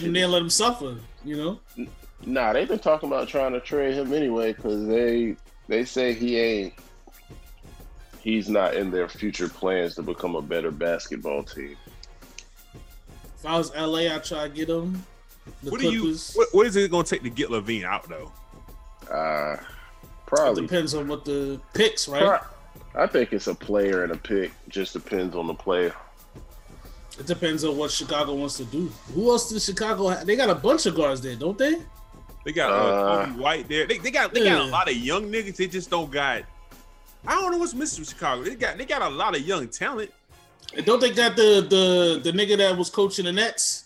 They can That keep him there and let him suffer. You know. Nah, they've been talking about trying to trade him anyway because they they say he ain't. He's not in their future plans to become a better basketball team. If I was LA, I'd try to get him. The What do you? What, what is it going to take to get LaVine out though? Uh, It probably. depends on what the picks, right? Pro- I think it's a player and a pick. Just depends on the player. It depends on what Chicago wants to do. Who else does Chicago have? They got a bunch of guards there, don't they? They got uh, Uh, Coby White there. They, they got they got a lot of young niggas. They just don't got. I don't know what's missing with Chicago. They got they got a lot of young talent. And don't they got the the the nigga that was coaching the Nets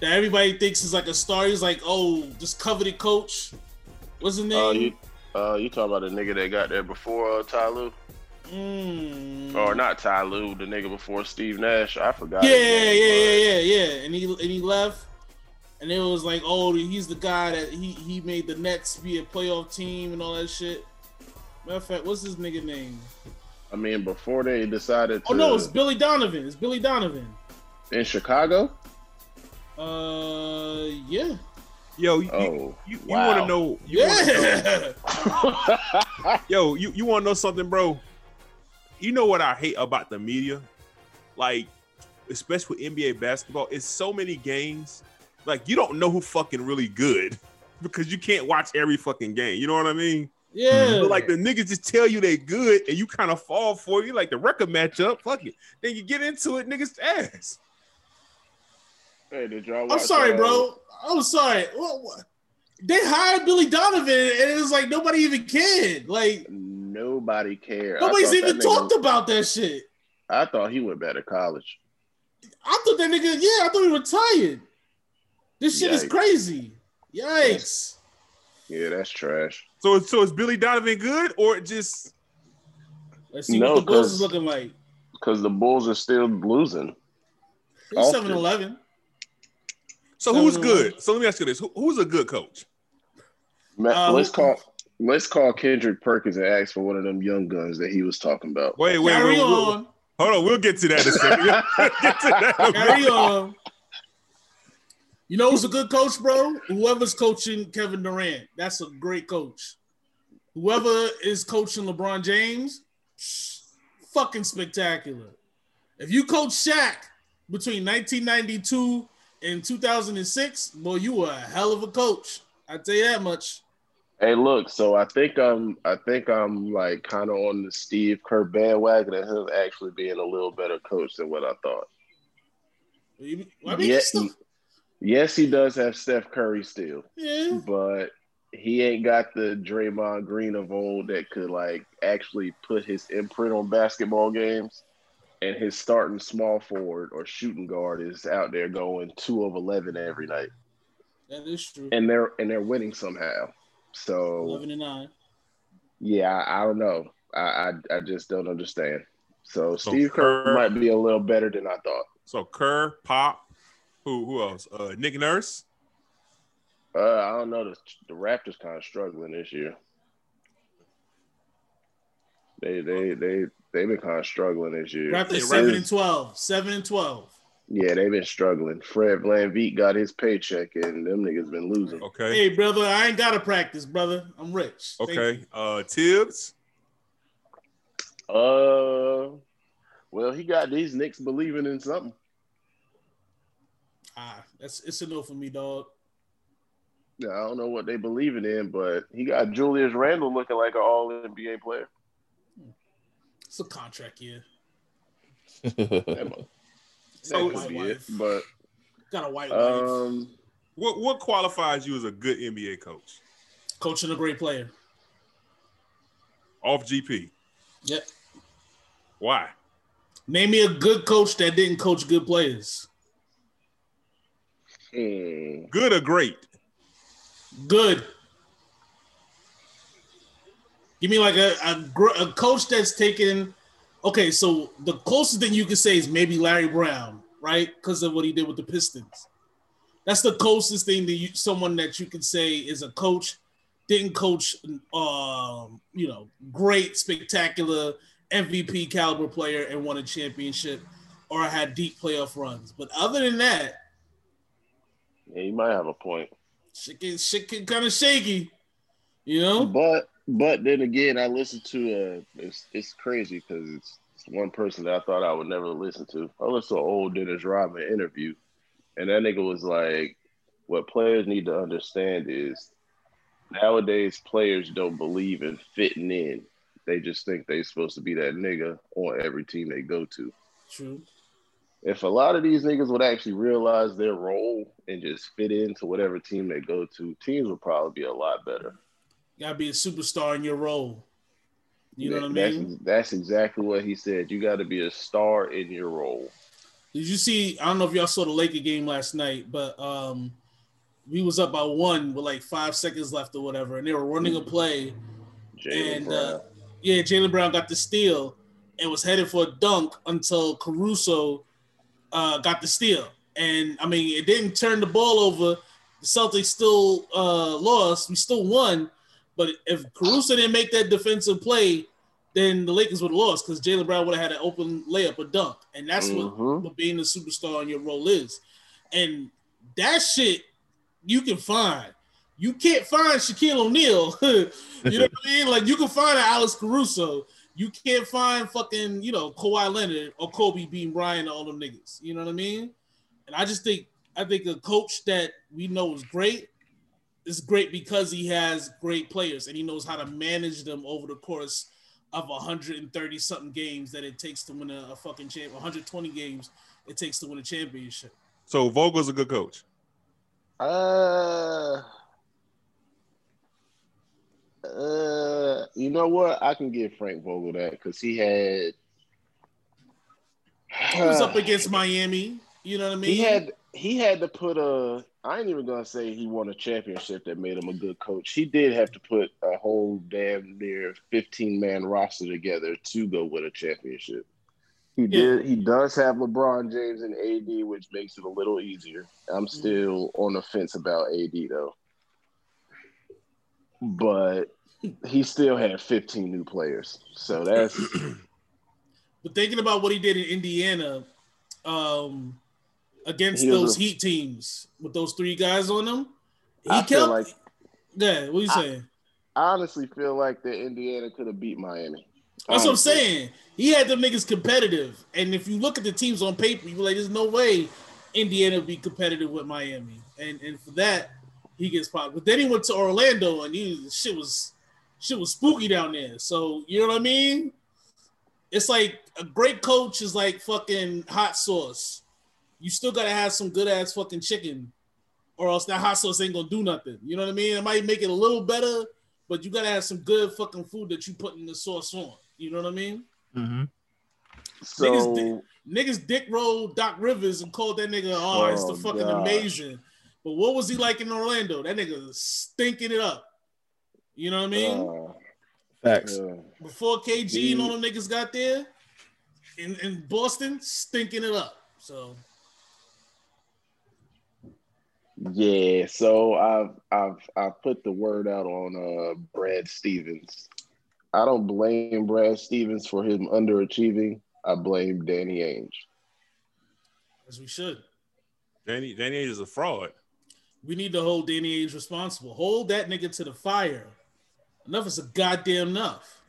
that everybody thinks is like a star? He's like, oh, this coveted coach. What's his Uh, name? you, uh, you talking about the nigga that got there before uh, Ty Lue? Mm. Or not Ty Lue, the nigga before Steve Nash. I forgot. Yeah, his yeah, name, yeah, yeah, yeah. And he and he left, and it was like, oh, he's the guy that he he made the Nets be a playoff team and all that shit. Matter of fact, what's his nigga name? I mean, before they decided to Oh no, it's Billy Donovan. It's Billy Donovan. in Chicago. Uh, yeah, Yo, you, Oh, you, you, wow. want to know? You wanna know- yeah. yo, you, you want to know something, bro? You know what I hate about the media? Like, especially with NBA basketball, it's so many games. Like, you don't know who fucking really good because you can't watch every fucking game. You know what I mean? yeah. But like the niggas just tell you they good and you kind of fall for it. You like the record matchup, fuck it. Then you get into it, niggas ass. hey, did y'all I'm sorry, uh, bro. I'm sorry. What, what? They hired Billy Donovan, and it was like nobody even cared. Like Nobody cared. Nobody's even that nigga- talked about that shit. I thought he went back to college. I thought that nigga, yeah, I thought he retired. This shit is crazy. Yikes. Yeah, that's trash. So so is Billy Donovan good or just Let's see No, what the Bulls 'cause- is looking like. Because the Bulls are still losing. He's Often. 7 11. so who's good? So let me ask you this: Who, who's a good coach? Ma- Uh, let's call let's call Kendrick Perkins and ask for one of them young guns that he was talking about. Wait, wait, Carry wait, wait, on. hold on. We'll get to that in a second. get to that. Carry on. You know who's a good coach, bro? Whoever's coaching Kevin Durant, that's a great coach. Whoever is coaching LeBron James, psh, fucking spectacular. If you coach Shaq between 1992 and 2006, boy, you were a hell of a coach. I tell you that much. Hey, look, so I think I'm I think I'm like kind of on the Steve Kerr bandwagon and him actually being a little better coach than what I thought. I mean, Yeah, still- Yes, he does have Steph Curry still, yeah. but he ain't got the Draymond Green of old that could like actually put his imprint on basketball games. And his starting small forward or shooting guard is out there going two of eleven every night, That is true. and they're and they're winning somehow. So 11 and 9. yeah, I, I don't know. I, I I just don't understand. So So Steve Kerr Kerr- might be a little better than I thought. So Kerr, Pop, who who else? Uh, Nick Nurse. Uh, I don't know. The, the Raptors kind of struggling this year. They they they they've been kind of struggling this year. Raptors Yeah, 7 and 12. 7 and 12. Yeah, they've been struggling. Fred VanVleet got his paycheck, and them niggas been losing. Okay. Hey, brother, I ain't got to practice, brother. I'm rich. Okay. Uh, Thibs. Uh, well, he got these Knicks believing in something. Ah, that's it's a no for me, dog. Yeah, I don't know what they believing in, but he got Julius Randle looking like an All NBA player. It's a contract year. That mu- So- that could be it. But Got a white wife. um, What what qualifies you as a good NBA coach? Coaching a great player. Off GP. Yep. Why? Name me a good coach that didn't coach good players. hmm, Good or great? Good. Give me like a, a, a coach that's taken. Okay, so the closest thing you can say is maybe Larry Brown, right? Because of what he did with the Pistons. That's the closest thing that you someone that you can say is a coach didn't coach, um, you know, great, spectacular MVP caliber player and won a championship, or had deep playoff runs. But other than that, Yeah, you might have a point. shit get shit get kind of shaky, you know. But but then again, I listened to uh it's it's crazy because it's, it's one person that I thought I would never listen to. I listened to an old Dennis Rodman interview, and that nigga was like, "What players need to understand is nowadays players don't believe in fitting in. They just think they're supposed to be that nigga on every team they go to. True. If a lot of these niggas would actually realize their role and just fit into whatever team they go to, teams would probably be a lot better. Gotta be a superstar in your role. You know what I mean? That's exactly what he said. You got to be a star in your role. Did you see? I don't know if y'all saw the Laker game last night, but um, we was up by one with like five seconds left or whatever, and they were running a play. Jaylen And, uh, Yeah, Jaylen Brown got the steal and was headed for a dunk until Caruso uh, got the steal. And I mean, it didn't turn the ball over. The Celtics still uh, lost. We still won. But if Caruso didn't make that defensive play, then the Lakers would have lost because Jaylen Brown would have had an open layup or dunk. And that's what, Mhm. what being a superstar in your role is. And that shit you can find. You can't find Shaquille O'Neal. you know what I mean? Like you can find an Alex Caruso. You can't find fucking, you know, Kawhi Leonard or Kobe Bean Bryant or all them niggas. You know what I mean? And I just think I think a coach that we know is great is great because he has great players and he knows how to manage them over the course of 130 something games that it takes to win a, a fucking champ 120 games it takes to win a championship. So Vogel's a good coach. Uh, uh, you know what? I can give Frank Vogel that because he had. He was up against Miami. You know what I mean? He had he had to put a. I ain't even gonna say he won a championship that made him a good coach. He did have to put a whole damn near fifteen man roster together to go win a championship. He did. He does have LeBron James and AD, which makes it a little easier. I'm still on the fence about AD though, but he still had 15 new players. So that's But thinking about what he did in Indiana um, against He those a- Heat teams with those three guys on them, he I kept. like yeah, what you saying? I honestly feel like that Indiana could have beat Miami. That's what I'm saying. He had them niggas competitive, and if you look at the teams on paper, you be like, "There's no way Indiana would be competitive with Miami," and and for that, he gets popped. But then he went to Orlando, and he shit was shit was spooky down there. So you know what I mean? It's like a great coach is like fucking hot sauce. You still gotta have some good ass fucking chicken, or else that hot sauce ain't gonna do nothing. You know what I mean? It might make it a little better, but you gotta have some good fucking food that you put in the sauce on. You know what I mean? Mm-hmm. So Niggas did- Niggas dick rolled Doc Rivers and called that nigga, oh, it's the Oh, fucking gosh. amazing. But what was he like in Orlando? That nigga was stinking it up. You know what I mean? uh, Facts. Before KG and all the- them niggas got there in, in Boston, stinking it up. So yeah, so I've I've I've put the word out on uh Brad Stevens. I don't blame Brad Stevens for him underachieving. I blame Danny Ainge. as we should. Danny Danny Ainge is a fraud. We need to hold Danny Ainge responsible. Hold that nigga to the fire. Enough is a goddamn enough.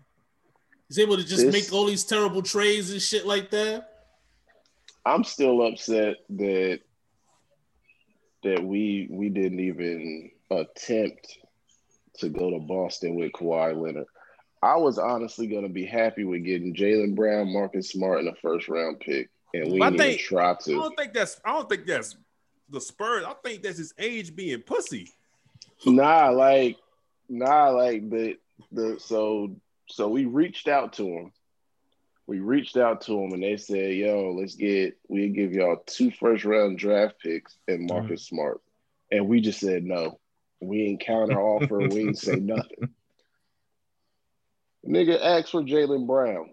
He's able to just This- make all these terrible trades and shit like that. I'm still upset that that we we didn't even attempt to go to Boston with Kawhi Leonard. I was honestly gonna be happy with getting Jaylen Brown, Marcus Smart in the first round pick, and we didn't think- try I don't think that's I don't think that's the Spurs. I think that's his age being pussy. Nah, like nah, like the the so so we reached out to him. We reached out to him and they said, "Yo, let's get we'll give y'all two first round draft picks and mm-hmm. Marcus Smart," and we just said no. We ain't counter offer. we ain't say nothing. Nigga asked for Jaylen Brown.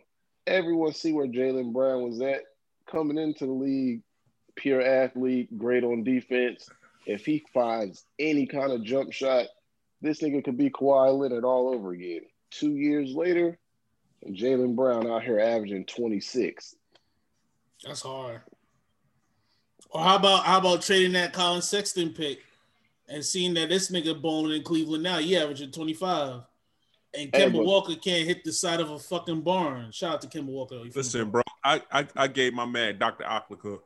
Everyone see where Jaylen Brown was at coming into the league. Pure athlete, great on defense. If he finds any kind of jump shot, this nigga could be Kawhi Leonard all over again. Two years later, Jaylen Brown out here averaging 26. That's hard. Or how about how about trading that Collin Sexton pick and seeing that this nigga balling in Cleveland now, he averaging 25. And Hey, Kemba but- Walker can't hit the side of a fucking barn. Shout out to Kemba Walker. though. He from the Listen, bro, I, I I gave my man Dr. Ocular,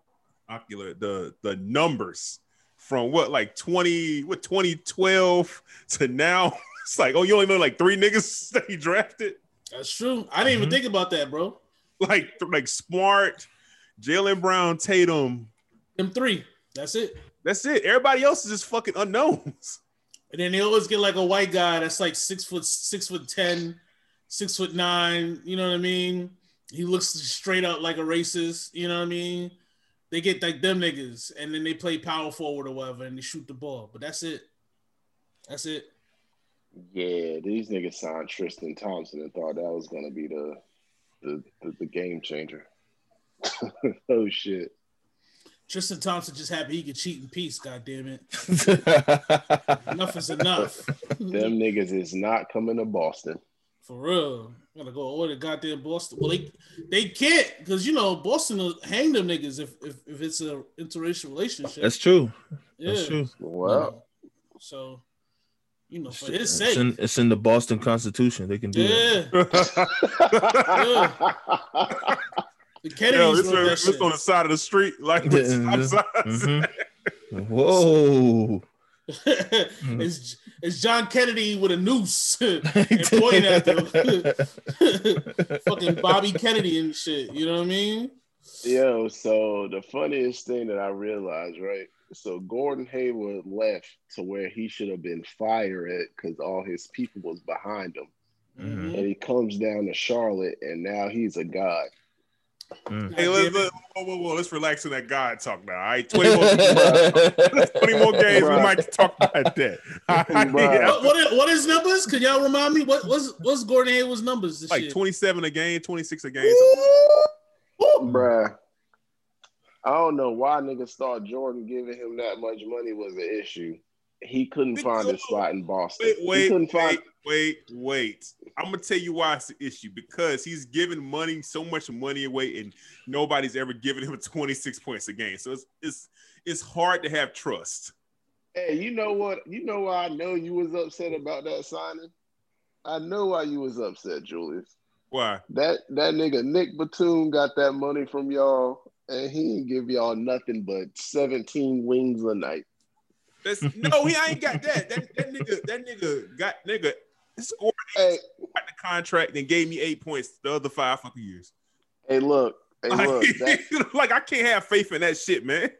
Ocular the the numbers from what like 20 what 2012 to now. It's like, oh, you only know like three niggas that he drafted. That's true. I didn't even Mhm. think about that, bro. Like like smart, Jaylen Brown, Tatum. Them three. That's it. That's it. Everybody else is just fucking unknowns. And then they always get like a white guy that's like six foot six foot ten, six foot nine. You know what I mean? He looks straight up like a racist. You know what I mean? They get like them niggas, and then they play power forward or whatever, and they shoot the ball. But that's it. That's it. Yeah, these niggas signed Tristan Thompson and thought that was gonna be the the, the, the game changer. oh shit. Tristan Thompson just happy he could cheat in peace. God damn it. Enough is enough. Them niggas is not coming to Boston. For real. I'm gonna go order goddamn Boston. Well, they they can't because you know Boston will hang them niggas if if, if it's a interracial relationship. That's true. yeah. That's true. Well, So, you know, for his It's sake. in, it's in the Boston Constitution. They can do that. Yeah, the Yo, Kennedys this, wrote that this shit. on the side of the street, like with Yeah, stop signs. Mhm. Whoa. it's, it's John Kennedy with a noose and pointing at them. Fucking Bobby Kennedy and shit. You know what I mean? Yo, so the funniest thing that I realized, right? So Gordon Hayward left to where he should have been fired at because all his people was behind him. Mhm. And he comes down to Charlotte and now he's a god. Mm. Hey, let's, damn it. let, whoa, whoa, whoa, let's relax in that God talk now. All right, 20 more, 20 more games, we might talk about that. All right, Bruh. yeah. What, what, is, what is numbers? Can y'all remind me? What what's what's Gordon Hayward's numbers this Like year? 27 a game, 26 a game. Bruh. I don't know why niggas thought Jordan giving him that much money was an issue. He couldn't find a spot in Boston. Wait, he wait, couldn't wait, find wait, wait. I'm gonna tell you why it's an issue because he's giving money so much money away, and nobody's ever given him 26 points a game. So it's it's it's hard to have trust. Hey, you know what? You know why I know you was upset about that signing? I know why you was upset, Julius. Why? That that nigga Nic Batum got that money from y'all, and he ain't give y'all nothing but 17 wings a night. That's no, he ain't got that. That that nigga, that nigga got nigga scored Hey, got the contract and gave me eight points the other five fucking years. hey, look, hey, look, that, like I can't have faith in that shit, man.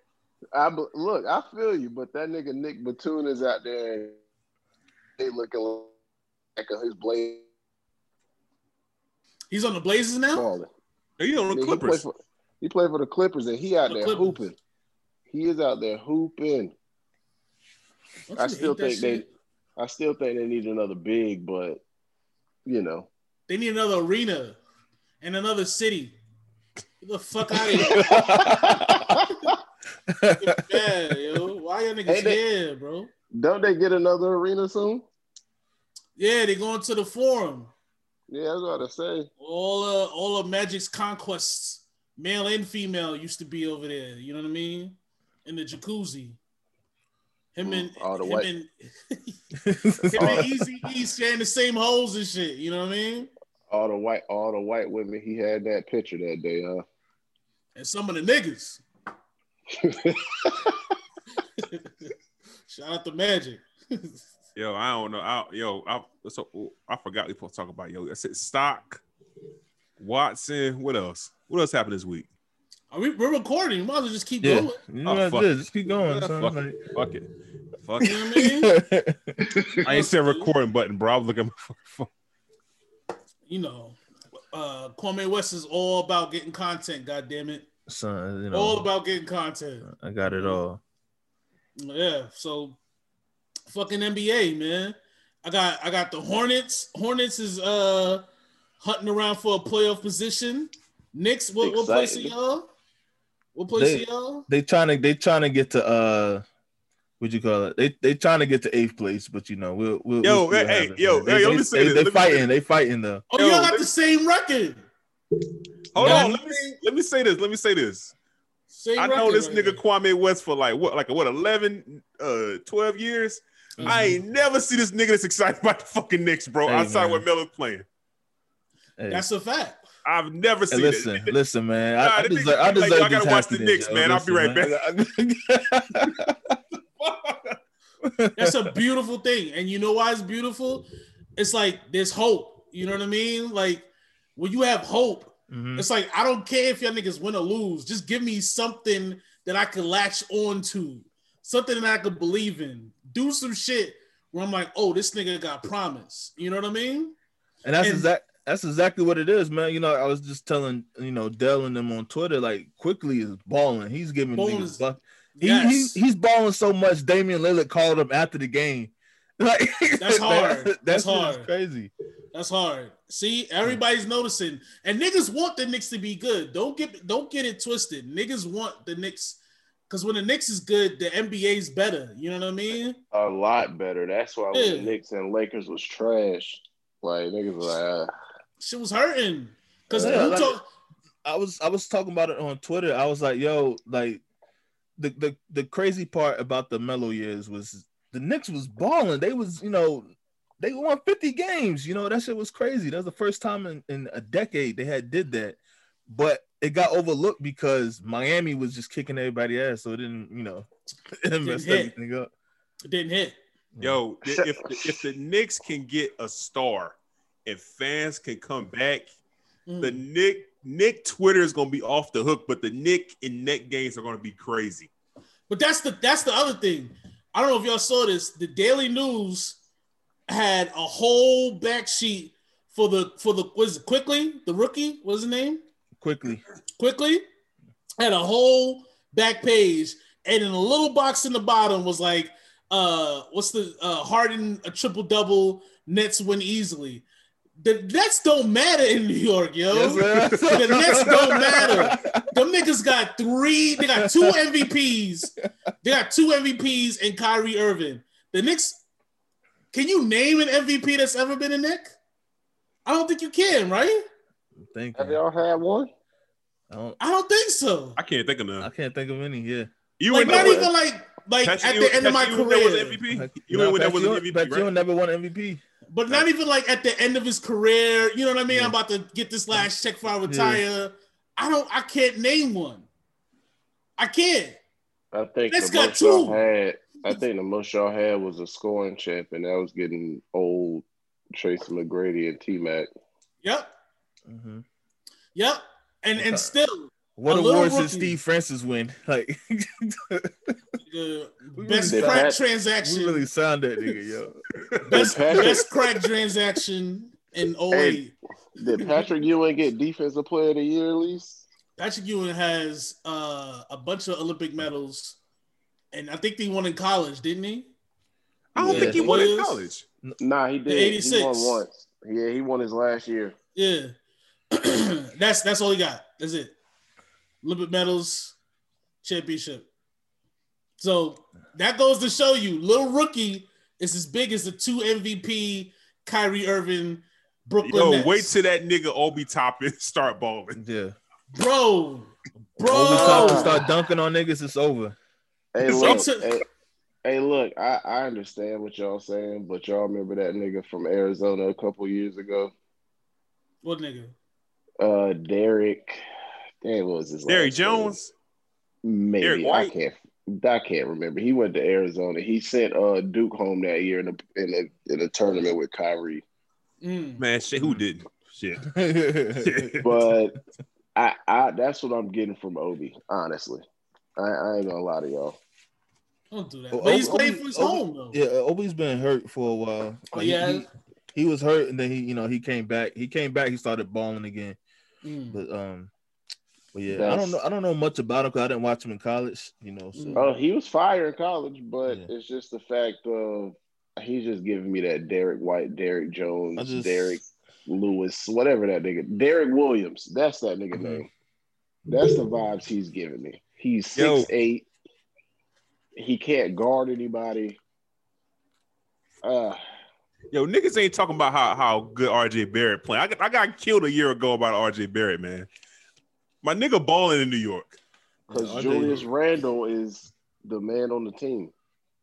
I look, I feel you, but that nigga Nic Batum is out there. and They looking like his blade He's on the Blazers now. falling. You on the Clippers? He played for the Clippers, and he out The there Clippers. hooping. He is out there hooping. Don't I still think they, shit? I still think they need another big, but you know, they need another arena and another city. Get the fuck out of here. yeah, yo. Why y'all niggas here, bro? don't they get another arena soon? Yeah, they going to the forum. Yeah, I was about to say. All uh, all of Magic's conquests, male and female, used to be over there. You know what I mean? In the jacuzzi. Him mm, and All the him white- and him and Easy E sharing the same holes and shit. You know what I mean? All the white, all the white women. He had that picture that day, huh? And some of the niggas. Shout out to Magic. Yo, I don't know. I, yo, I so I forgot we supposed to talk about yo. I said stock, Watson. What else? What else happened this week? Are we, we're recording. You might as well just keep yeah, going. you know Oh, fuck it is. Just keep going. Yeah, fuck, Like- it. fuck it. Fuck it. I mean? I ain't said recording button, bro. I'm looking at my fucking phone. You know, uh, Kwame West is all about getting content. God damn it, son, you know, all about getting content. I got it all. Yeah. So, fucking NBA, man. I got I got the Hornets. Hornets is uh hunting around for a playoff position. Knicks, what, what place are y'all? What place They- are y'all? They trying to they trying to get to uh what you call it? They they trying to get to eighth place, but you know we'll we'll. Yo, we'll hey, happens, yo, man. They, hey, let me say they, this, they let fighting. They fighting though. Oh, Yo, y'all got the same record. Hold Yeah. on, let me let me say this. Let me say this. Same I know this right nigga there. Kwame West for like what, like what, 11, uh, 12 years. Mm-hmm. I ain't never see this nigga that's excited about the fucking Knicks, bro. Hey, outside man. what Melo's playing, Hey, That's a fact. I've never hey, seen listen, it. listen, man. Nah, I, I deserve. I be like, deserve gotta watch the happiness, Knicks, yo. man. I'll be right back. That's a beautiful thing. And you know why it's beautiful? It's like there's hope. You know what I mean? Like when you have hope, Mhm. it's like I don't care if y'all niggas win or lose. Just give me something that I could latch on to, something that I could believe in. Do some shit where I'm like, oh, this nigga got promise. You know what I mean? And that's And- exact. That's exactly what it is, man. You know, I was just telling you know Dell and them on Twitter, like Quickley is balling. He's giving Balling niggas is- buck. He, Yes. he he's balling so much. Damian Lillard called him after the game. Like That's hard. that That's shit hard. Crazy. That's hard. See, everybody's noticing, and niggas want the Knicks to be good. Don't get don't get it twisted. Niggas want the Knicks because when the Knicks is good, the NBA's better. You know what I mean? A lot better. That's why when Yeah. the Knicks and Lakers was trash, like niggas was like, uh, Shit was hurting because Yeah, like- talk. I was I was talking about it on Twitter. I was like, yo, like the the the crazy part about the Melo years was the Knicks was balling. They was, you know, they won 50 games. You know, that shit was crazy. That was the first time in, in a decade they had did that. But it got overlooked because Miami was just kicking everybody ass. So it didn't, you know, it didn't mess hit. everything up. It didn't hit. Yo, if the, if the Knicks can get a star and fans can come back, Mm. the Knick Knick Twitter is gonna be off the hook, but the Knick and Net games are gonna be crazy. But that's the that's the other thing. I don't know if y'all saw this. The Daily News had a whole back sheet for the for the was it Quickley the rookie what's his name Quickley. Quickley had a whole back page and in a little box in the bottom was like uh what's the uh Harden a triple double Nets win easily. The Nets don't matter in New York, yo. Yes, the Nets don't matter. Them niggas got three, they got two MVPs. They got two MVPs and Kyrie Irving. The Knicks, can you name an MVP that's ever been a Knick? I don't think you can, right? Thank have you. y'all had one? I, don't, I don't think so. I can't think of none. I can't think of any. Yeah. You Like ain't not even like like Patrick at Ewing- the end of my Patrick Ewing never was career. MVP. Like, You nah, ain't that was an MVP, Pat right? Ewing never won MVP. But not even like at the end of his career. You know what I mean? Yeah. I'm about to get this last check for I retire. I don't. I can't name one. I can't. I think Knicks the got most y'all two. had. I think the most y'all had was a scoring champ, and that was getting old. Tracy McGrady and T Mac. Yep. hmm Yep. And and still, What A awards did. Steve Francis win? Like, uh, best really crack bad. transaction. we really sound that nigga, yo. best Patrick- best crack transaction in 08. Did Patrick Ewing get Defensive Player of the Year at least? Patrick Ewing has uh, a bunch of Olympic medals, and I think he won in college, didn't he? I don't Yeah. think he won in college. Nah, he did. The 86. He won once. Yeah, he won his last year. Yeah, that's that's all he got. That's it. Olympic medals, championship. So that goes to show you, little rookie is as big as the two MVP Kyrie Irving, Brooklyn Yo, Nets. wait till that nigga Obi Toppin start balling. Yeah. bro, bro. Obi Toppin start dunking on niggas, it's over. Hey, It's look, also- hey, hey, look, I, I understand what y'all saying, but y'all remember that nigga from Arizona a couple years ago? What nigga? Uh, Derek. Damn, what was his Derrick last name? Jones. Maybe Derek I can't. I can't remember. He went to Arizona. He sent uh Duke home that year in a in a in a tournament with Kyrie. Mm. Man, shit, who didn't? Shit. But I I that's what I'm getting from Obi. Honestly, I, I ain't gonna lie to y'all. Don't do that. Well, But he's Obi- playing for his Obi- home though. yeah, Obi's been hurt for a while. Oh, Like, he- yeah? he, he was hurt and then he, you know, he came back. He came back, he started balling again. Mm. But um but yeah, I don't know. I don't know much about him because I didn't watch him in college, you know. So. Oh, he was fire in college, but Yeah. it's just the fact of he's just giving me that Derek White, Derek Jones, just Derek Lewis, whatever that nigga, Derek Williams. That's that nigga Mhm. name. That's the vibes he's giving me. He's Yo. six eight. he can't guard anybody. Uh, Yo, niggas ain't talking about how, how good RJ Barrett playing. I got, I got killed a year ago about RJ Barrett, man. My nigga balling in New York. because Yeah, Julius Randle is the man on the team.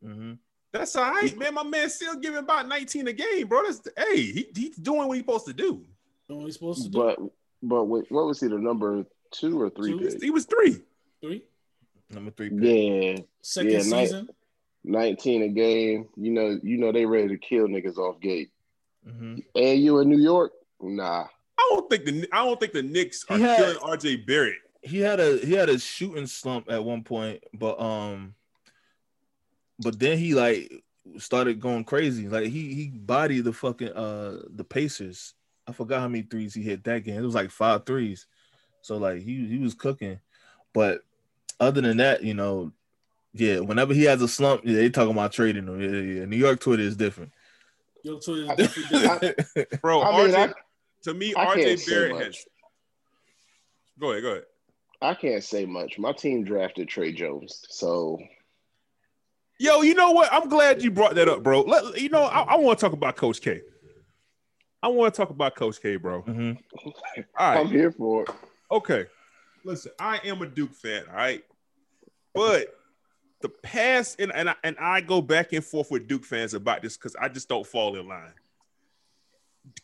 Mhm. That's all right, man. My man still giving about 19 a game, bro. That's hey, he, he's doing what he's supposed to do. Know what he's supposed to do? But but what, what was he the number two or three? Two. pick? He was three. Three, Number three. Pick. Yeah, second Yeah, night- season. nineteen a game. You know, you know they ready to kill niggas off gate. Mhm. And you in New York? Nah. I don't think the I don't think the Knicks are had- killing RJ Barrett. He had a he had a shooting slump at one point, but um, but then he like started going crazy. Like he he bodied the fucking uh the Pacers. I forgot how many threes he hit that game. It was like five threes. So like he he was cooking. But other than that, you know, yeah, whenever he has a slump, yeah, they talking about trading him. Yeah, yeah. New York Twitter is different. Yo, Twitter is definitely different. Bro, I mean, RJ I, to me, I RJ Barrett much. has go ahead, go ahead. I can't say much. My team drafted Tre Jones, so Yo, you know what? I'm glad you brought that up, bro. Let, you know, I, I want to talk about Coach K. I want to talk about Coach K, bro. Mhm. All I'm here for it. okay. Listen, I am a Duke fan, all right, but the past and and I, and I go back and forth with Duke fans about this because I just don't fall in line.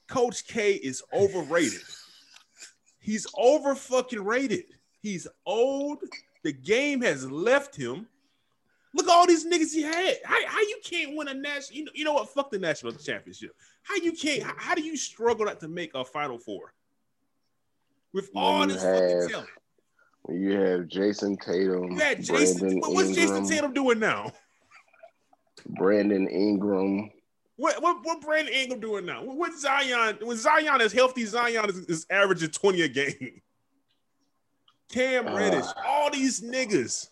Coach K is overrated. He's over fucking rated. He's old. The game has left him. Look at all these niggas he had. How, how you can't win a national? You know, you know what? Fuck the national championship. How you can't? How, how do you struggle not to make a Final Four with When all this fucking have talent? You have Jayson Tatum, had Jayson. Brandon what- What's Jayson Tatum doing now? Brandon Ingram. What what what Brandon Ingram doing now? What, Zion? When Zion is healthy, Zion is, is averaging twenty a game. Cam Ah. Reddish, all these niggas.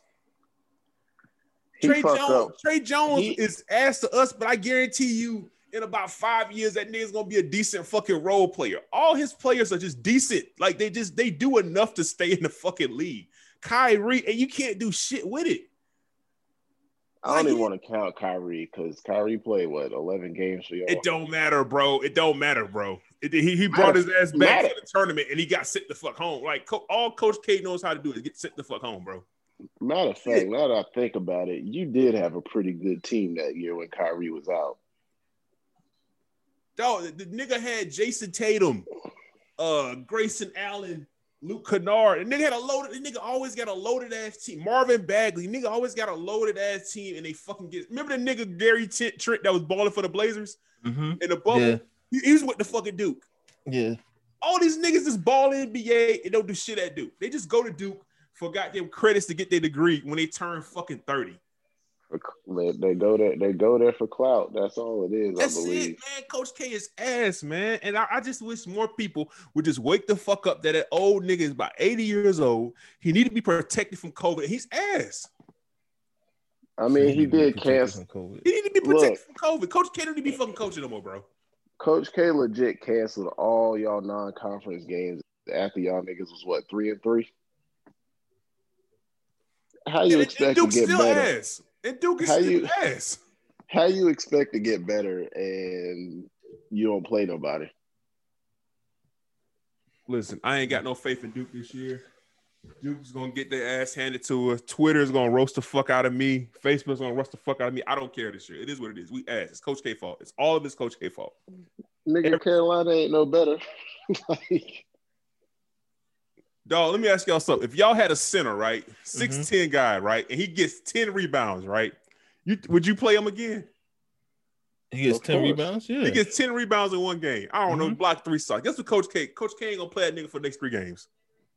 Tre Jones, up. Tre Jones He- is ass to us, but I guarantee you, in about five years, that nigga's gonna be a decent fucking role player. All his players are just decent. Like they just they do enough to stay in the fucking league. Kyrie, and you can't do shit with it. I don't Like, even want to count Kyrie because Kyrie played what eleven games for y'all. It don't matter, bro. It don't matter, bro. It, he, he brought his ass back to the tournament and he got sent the fuck home. Like co- all Coach K knows how to do is get sent the fuck home, bro. Matter of fact, now that I think about it, you did have a pretty good team that year when Kyrie was out. Dog, the, the nigga had Jayson Tatum, uh, Grayson Allen, Luke Kennard. And nigga had a loaded. The nigga always got a loaded ass team. Marvin Bagley, nigga always got a loaded ass team, and they fucking get. Remember the nigga Gary Trent, Trent that was balling for the Blazers Mhm. in the bubble? Yeah. He, he was with the fucking Duke. Yeah. all these niggas just ball NBA and don't do shit at Duke. They just go to Duke for goddamn credits to get their degree when they turn fucking 30. For- They, they go there. They go there for clout. That's all it is. That's I believe. it, man. Coach K is ass, man. And I, I just wish more people would just wake the fuck up that that old nigga is about 80 years old. He need to be protected from COVID. He's ass. I mean, he did Protected cancel. COVID. He need to be protected Look. from COVID. Coach K don't need to be fucking coaching no more, bro. Coach K legit canceled all y'all non-conference games after y'all niggas was what three and three. How you And, and expect to get still better? ass. And Duke is How you- ass. How you expect to get better and you don't play nobody? Listen, I ain't got no faith in Duke this year. Duke's gonna get their ass handed to us. Twitter's gonna roast the fuck out of me. Facebook's gonna roast the fuck out of me. I don't care this year. It is what it is. We ass. It's Coach K fault. It's all of it's Coach K fault. Nigga, Carolina ain't no better. like, Dog, let me ask y'all something. If y'all had a center, right, Mm-hmm. 6'10 guy, right, and he gets 10 rebounds, right, you would you play him again? He gets Of 10 course. rebounds. Yeah. He gets 10 rebounds in one game. I don't know, Mm-hmm. Mhm. block three shots. Guess what Coach K? Coach K ain't gonna play that nigga for the next three games.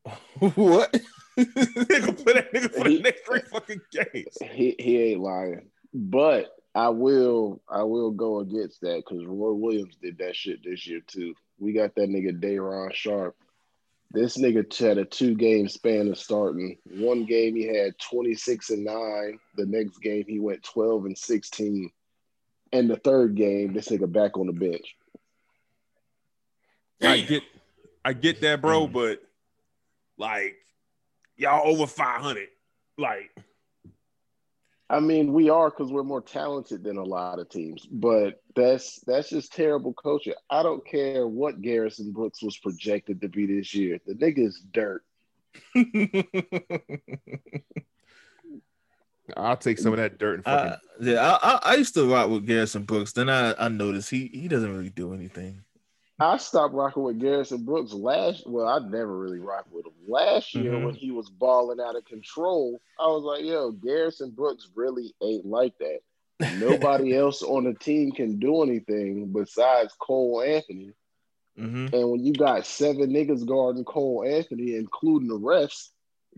what? he gonna play that nigga for the next three fucking games. he he ain't lying. But I will I will go against that because Roy Williams did that shit this year too. We got that nigga Day'Ron Sharpe. This nigga had a two game span of starting. One game he had 26 and 9. The next game he went 12 and 16. And the third game, this nigga back on the bench. I get, I get that, bro, Mm. but like y'all over five hundred, like I mean, we are because we're more talented than a lot of teams, but that's that's just terrible coaching. I don't care what Garrison Brooks was projected to be this year. The nigga is dirt. I'll take some of that dirt and uh, fucking. I, yeah, I, I, I used to rock with Garrison Brooks. Then I, I noticed he he doesn't really do anything. I stopped rocking with Garrison Brooks last. Well, I never really rocked with him last year Mhm. when he was balling out of control. I was like, "Yo, Garrison Brooks really ain't like that. Nobody else on the team can do anything besides Cole Anthony. hmm And when you got seven niggas guarding Cole Anthony, including the refs,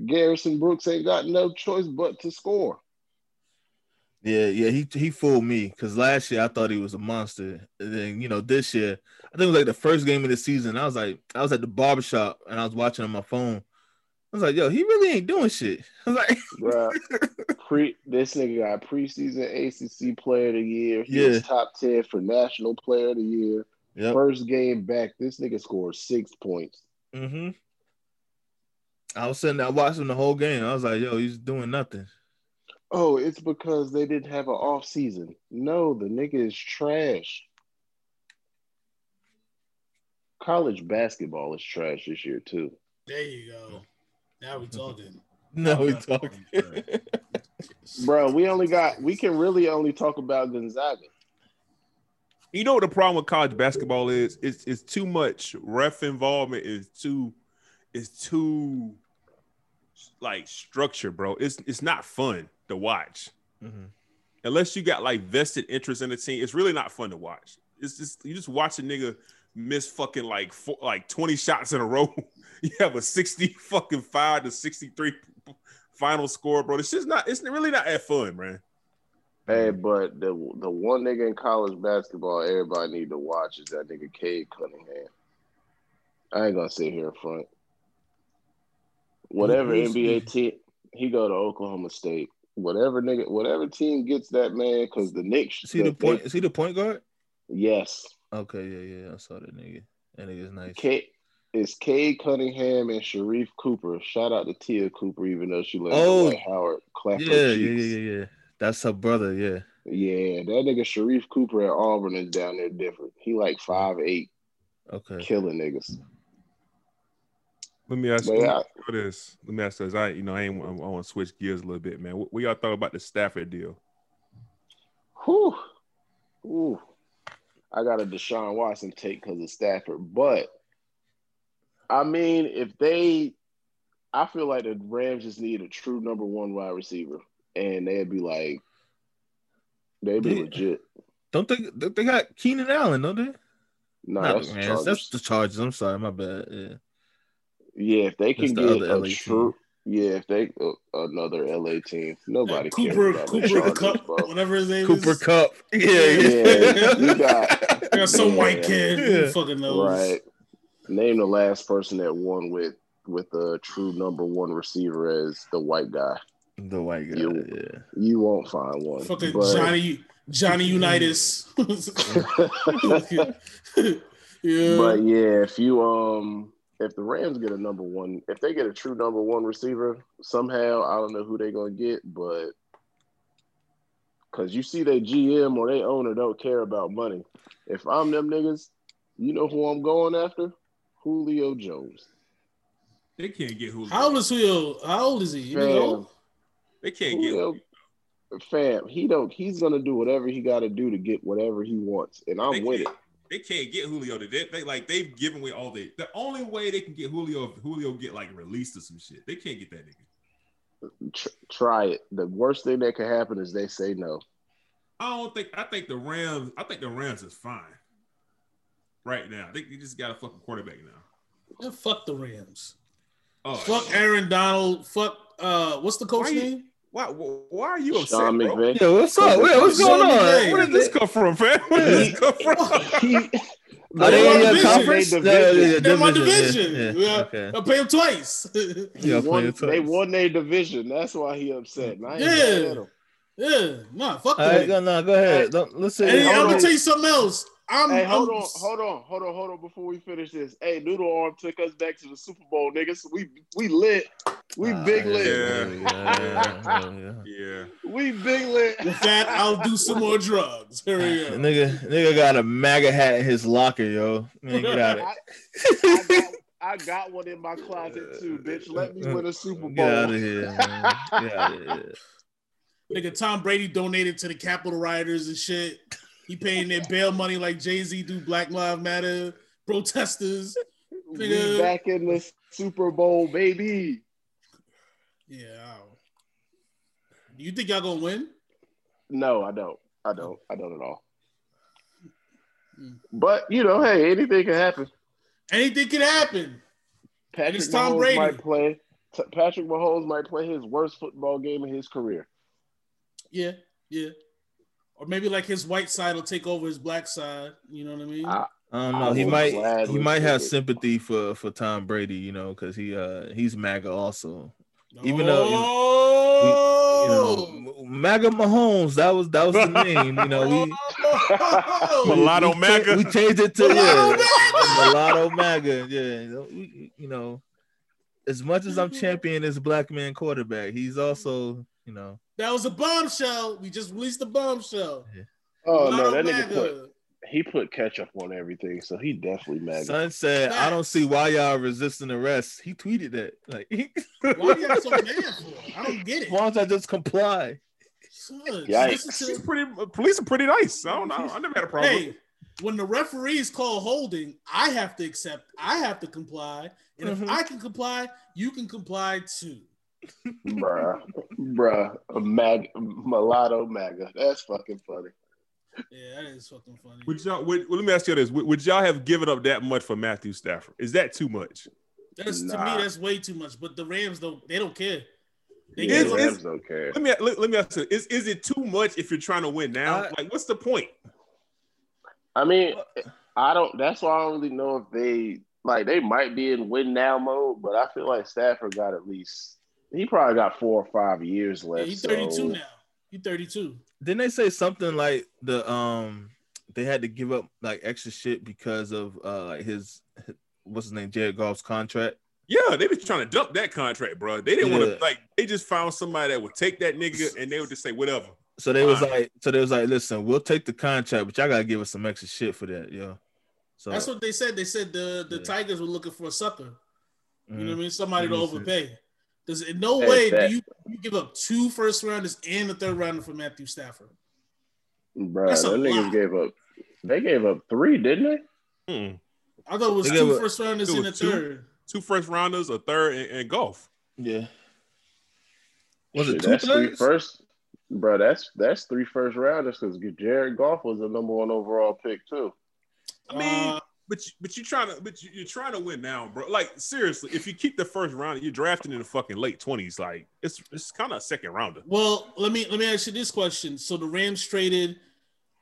Garrison Brooks ain't got no choice but to score. Yeah, yeah, he he fooled me because last year I thought he was a monster. And then you know this year, I think it was like the first game of the season. I was like, I was at the barbershop and I was watching on my phone. I was like, yo, he really ain't doing shit. I was like, pre this nigga got preseason ACC player of the year. He Yeah. was top 10 for national player of the year. yep. First game back, this nigga scored six points. hmm I was sitting there watching the whole game. I was like, yo, he's doing nothing. Oh, it's because they didn't have an off season. No, the nigga is trash. College basketball is trash this year too. There you go. Now we talking. No, Oh, we talking. Bro, we only got we can really only talk about Gonzaga. You know what the problem with college basketball is? It's it's too much ref involvement. Is too, is too, like structure, bro. It's it's not fun to watch Mhm. unless you got like vested interest in the team. It's really not fun to watch. It's just you just watch a nigga miss fucking like four, like twenty shots in a row. you have a sixty fucking five to sixty three final score, bro. It's just not. It's really not that fun, man. Hey, but the the one nigga in college basketball everybody need to watch is that nigga Cade Cunningham. I ain't gonna sit here in front. Whatever Who's he? NBA team he go to Oklahoma State. Whatever nigga, whatever team gets that man, because the Knicks. Is he the point? Is he the point guard? Yes, Okay, yeah, yeah. I saw that nigga. That nigga's nice. Cade. It's Cade Cunningham and Sharife Cooper. Shout out to Te'a Cooper, even though she left Oh. Howard clap Yeah, her yeah, yeah, yeah, yeah. That's her brother. Yeah. Yeah, that nigga Sharife Cooper at Auburn is down there different. He like five eight, Okay. killing niggas. Let me ask But you yeah. this. Let me ask this. I, you know, I ain't. I want to switch gears a little bit, man. What, what y'all thought about the Stafford deal? Whew. I got a Deshaun Watson take because of Stafford. But I mean, if they I feel like the Rams just need a true number one wide receiver. And they'd be like they'd be Yeah. legit. Don't they? they- They got Keenan Allen, don't they? No, Not that's the the Rams. Chargers. That's the Chargers. I'm sorry, my bad. Yeah. Yeah, if they can That's the get a LA team. True yeah, if they uh, another LA team, nobody Cooper, cares about the Cooper Kupp, bro. whatever his name Cooper is. Kupp. Yeah, Yeah, you got- Got some Yeah. white kid. Who fucking knows? Right. Name the last person that won with with a true number one receiver as the white guy. the white guy. You- Yeah. You won't find one. Fucking But- Johnny Johnny Unitas. yeah. But yeah, if you um if the Rams get a number one, if they get a true number one receiver somehow, I don't know who they're gonna get, but because you see their GM or they owner don't care about money. If I'm them niggas, you know who I'm going after? Julio Jones. They can't get Julio. How old is Julio? How old is he? You know? They can't get. Julio, fam, he don't. He's gonna do whatever he got to do to get whatever he wants, and I'm with it. Can't- They can't get Julio. They, they like they've given away all the. The only way they can get Julio if Julio get like released or some shit. They can't get that nigga. Tr- try it. The worst thing that could happen is they say no. I don't think. I think the Rams. I think the Rams is fine right now. They, they just got a fucking quarterback now. Yeah, fuck the Rams. Oh, Fuck Aaron Donald. Fuck uh what's the coach you- name? Why, why are you upset, Sean bro? McVay. Yo, what's up? Wait, what's Sean going on? McVay. Where did this come from, fam? Where did this come from? He, Are oh, they in your division. conference? They Yeah, yeah, division. yeah, They're my division, division. yeah, Yeah, yeah, okay. I pay him twice. Yeah, won, twice. they won their division. That's why he upset. And I ain't Yeah. mad at him. yeah, nah, fuck All right, that. go, no, go ahead. Don't, let's say. And I'm gonna tell you something else. I'm. Hey, hold I'm- on, hold on, hold on, hold on. Before we finish this, hey, Noodle Arm took us back to the Super Bowl, niggas. We we lit. We Ah, big yeah, lit. Yeah. yeah, yeah, yeah. Yeah. We big lit. With that, I'll do some more drugs. Here we go. nigga, nigga got a MAGA hat in his locker, yo. Man, get out of I, I, got, I got one in my closet too, bitch. Let me win a Super Bowl. Get out of here, man. Get out of here. Nigga, Tom Brady donated to the Capitol rioters and shit. He paying their bail money like Jay Z do Black Lives Matter protesters. Nigga. back in the Super Bowl, baby. Yeah. Don't- you think y'all gonna win? No, I don't. I don't. I don't at all. Hmm. But you know, hey, anything can happen. Anything can happen. Patrick it's Tom Mahomes Brady. might play. Patrick Mahomes might play his worst football game in his career. Yeah, yeah. Or maybe like his white side will take over his black side. You know what I mean? I- I don't I know. He might he might have it. sympathy for for Tom Brady, you know, because he uh he's MAGA also. even though, you oh, You know, MAGA Mahomes. That was that was the name. You know, we Oh! Mulatto we, MAGA. we changed it to Mulatto yeah, MAGA! mulatto MAGA. Yeah, we, you know, as much as I'm championing this black man quarterback, he's also you know that was a bombshell. We just released a bombshell. Oh no, Mulatto that nigga put he put ketchup on everything, so he definitely mad. Son said, I don't see why y'all resisting arrest. He tweeted that. Like, why are y'all so mad for? I don't get it. why don't I just comply? Son, Yikes. to- pretty. Police are pretty nice. I don't know. I never had a problem. Hey, when the referees call holding, I have to accept. I have to comply, and Mhm. if I can comply, you can comply too. Bruh, bruh, a mag mulatto maga. That's fucking funny. Yeah, that is fucking funny. Would y'all? Would, well, let me ask you this: would, would y'all have given up that much for Matthew Stafford? Is that too much? That's to me, that's way too much. But the Rams don't. They don't care. They Yeah, Is- give the is- Rams don't care. Let me let, let me ask you: Is is it too much if you're trying to win now? I- like, what's the point? I mean, I don't. That's why I don't really know if they like they might be in win now mode, but I feel like Stafford got at least he probably got four or five years Yeah, left. he's 32 so- now. He's 32. Didn't they say something like the um they had to give up like extra shit because of uh like his what's his name Jared Goff's contract? Yeah, they was trying to dump that contract, bro. They didn't want to like. They just found somebody that would take that nigga, and they would just say whatever. So they was like, so they was like, listen, we'll take the contract, but y'all gotta give us some extra shit for that, yo. So That's what they said. They said the the Yeah. Tigers were looking for a sucker. You know mhm. what I mean? Somebody to Makes sense. overpay. There's in no Hey, way that- do you, you give up two first rounders and a third rounder for Matthew Stafford. Bro, That's a them niggas gave up. They gave up three, didn't they? Mm. I thought it was They gave two up- first rounders it and a was two? third. Two first rounders, a third, and, and Goff. yeah. Was it Shit, two that's three thirds? first, bro. That's that's three first rounders because Jared Goff was the number one overall pick too. I mean, Uh, but you, but you're trying to but you, you're trying to win now, bro. Like seriously, if you keep the first round, you're drafting in the fucking late twenties. Like it's it's kind of a second rounder. well, let me let me ask you this question. So the Rams traded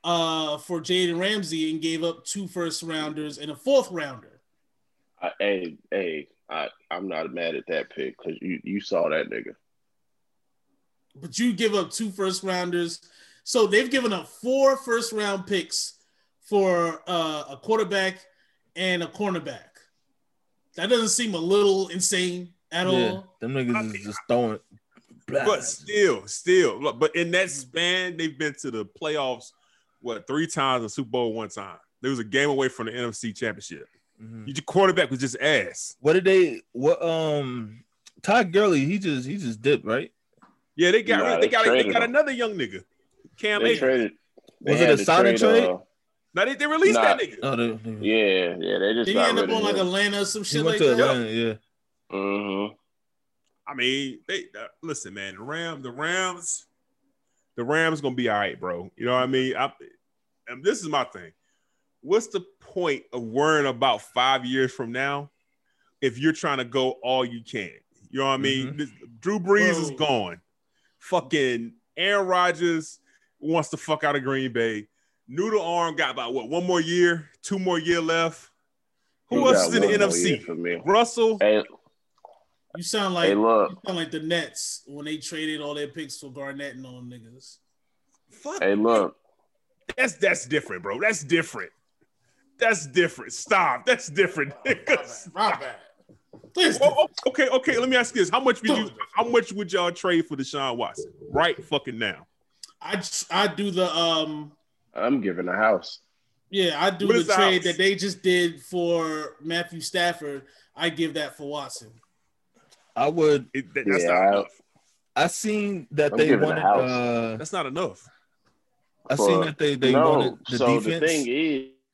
uh for Jalen Ramsey and gave up two first rounders and a fourth rounder. I, hey, hey, I, I'm not mad at that pick because you you saw that nigga. But you give up two first rounders. So they've given up four first round picks for uh, a quarterback and a cornerback. That doesn't seem a little insane at Yeah, all. them niggas is just throwing. But still, still, look, but in that span, they've been to the playoffs what three times and Super Bowl one time. There was a game away from the NFC Championship. Mhm. Your quarterback was just ass. What did they? What um? Todd Gurley, he just he just dipped right. Yeah, they got Nah, they they got they got another young nigga, Cam They Akers. traded. they Was it a to signing trade? uh, Now they, they released Nah. that nigga. Oh, they, they- yeah, yeah, they just Did he end up on like him. Atlanta or some he shit went like to that? Atlanta. Yeah. Mhm. I mean, they uh, listen, man. The Rams, the Rams, the Rams gonna be all right, bro. You know what I mean? I, and this is my thing. What's the point of worrying about five years from now if you're trying to go all you can? You know what I mean? This- Drew Brees is gone. Fucking Aaron Rodgers wants to fuck out of Green Bay. Noodle Arm got about what one more year, two more year left. Who He else is in the one more year NFC? for me. Russell. Hey, You sound like hey, look, you sound like the Nets when they traded all their picks for Garnett and all them niggas. Fuck. hey, look. That's that's different, bro. That's different. That's different. Stop. That's different. My bad. My Well, oh, okay, okay. Let me ask you this: How much would you? How much would y'all trade for Deshaun Watson right fucking now? I just I do the um I'm giving a house. yeah I do What the the trade house? that they just did for Matthew Stafford. I give that for Watson. I would. It, that- that's Yeah, not I- enough. I seen that I'm they giving a wanted. house. Uh, That's not enough. I seen that they they no, wanted the so defense. the thing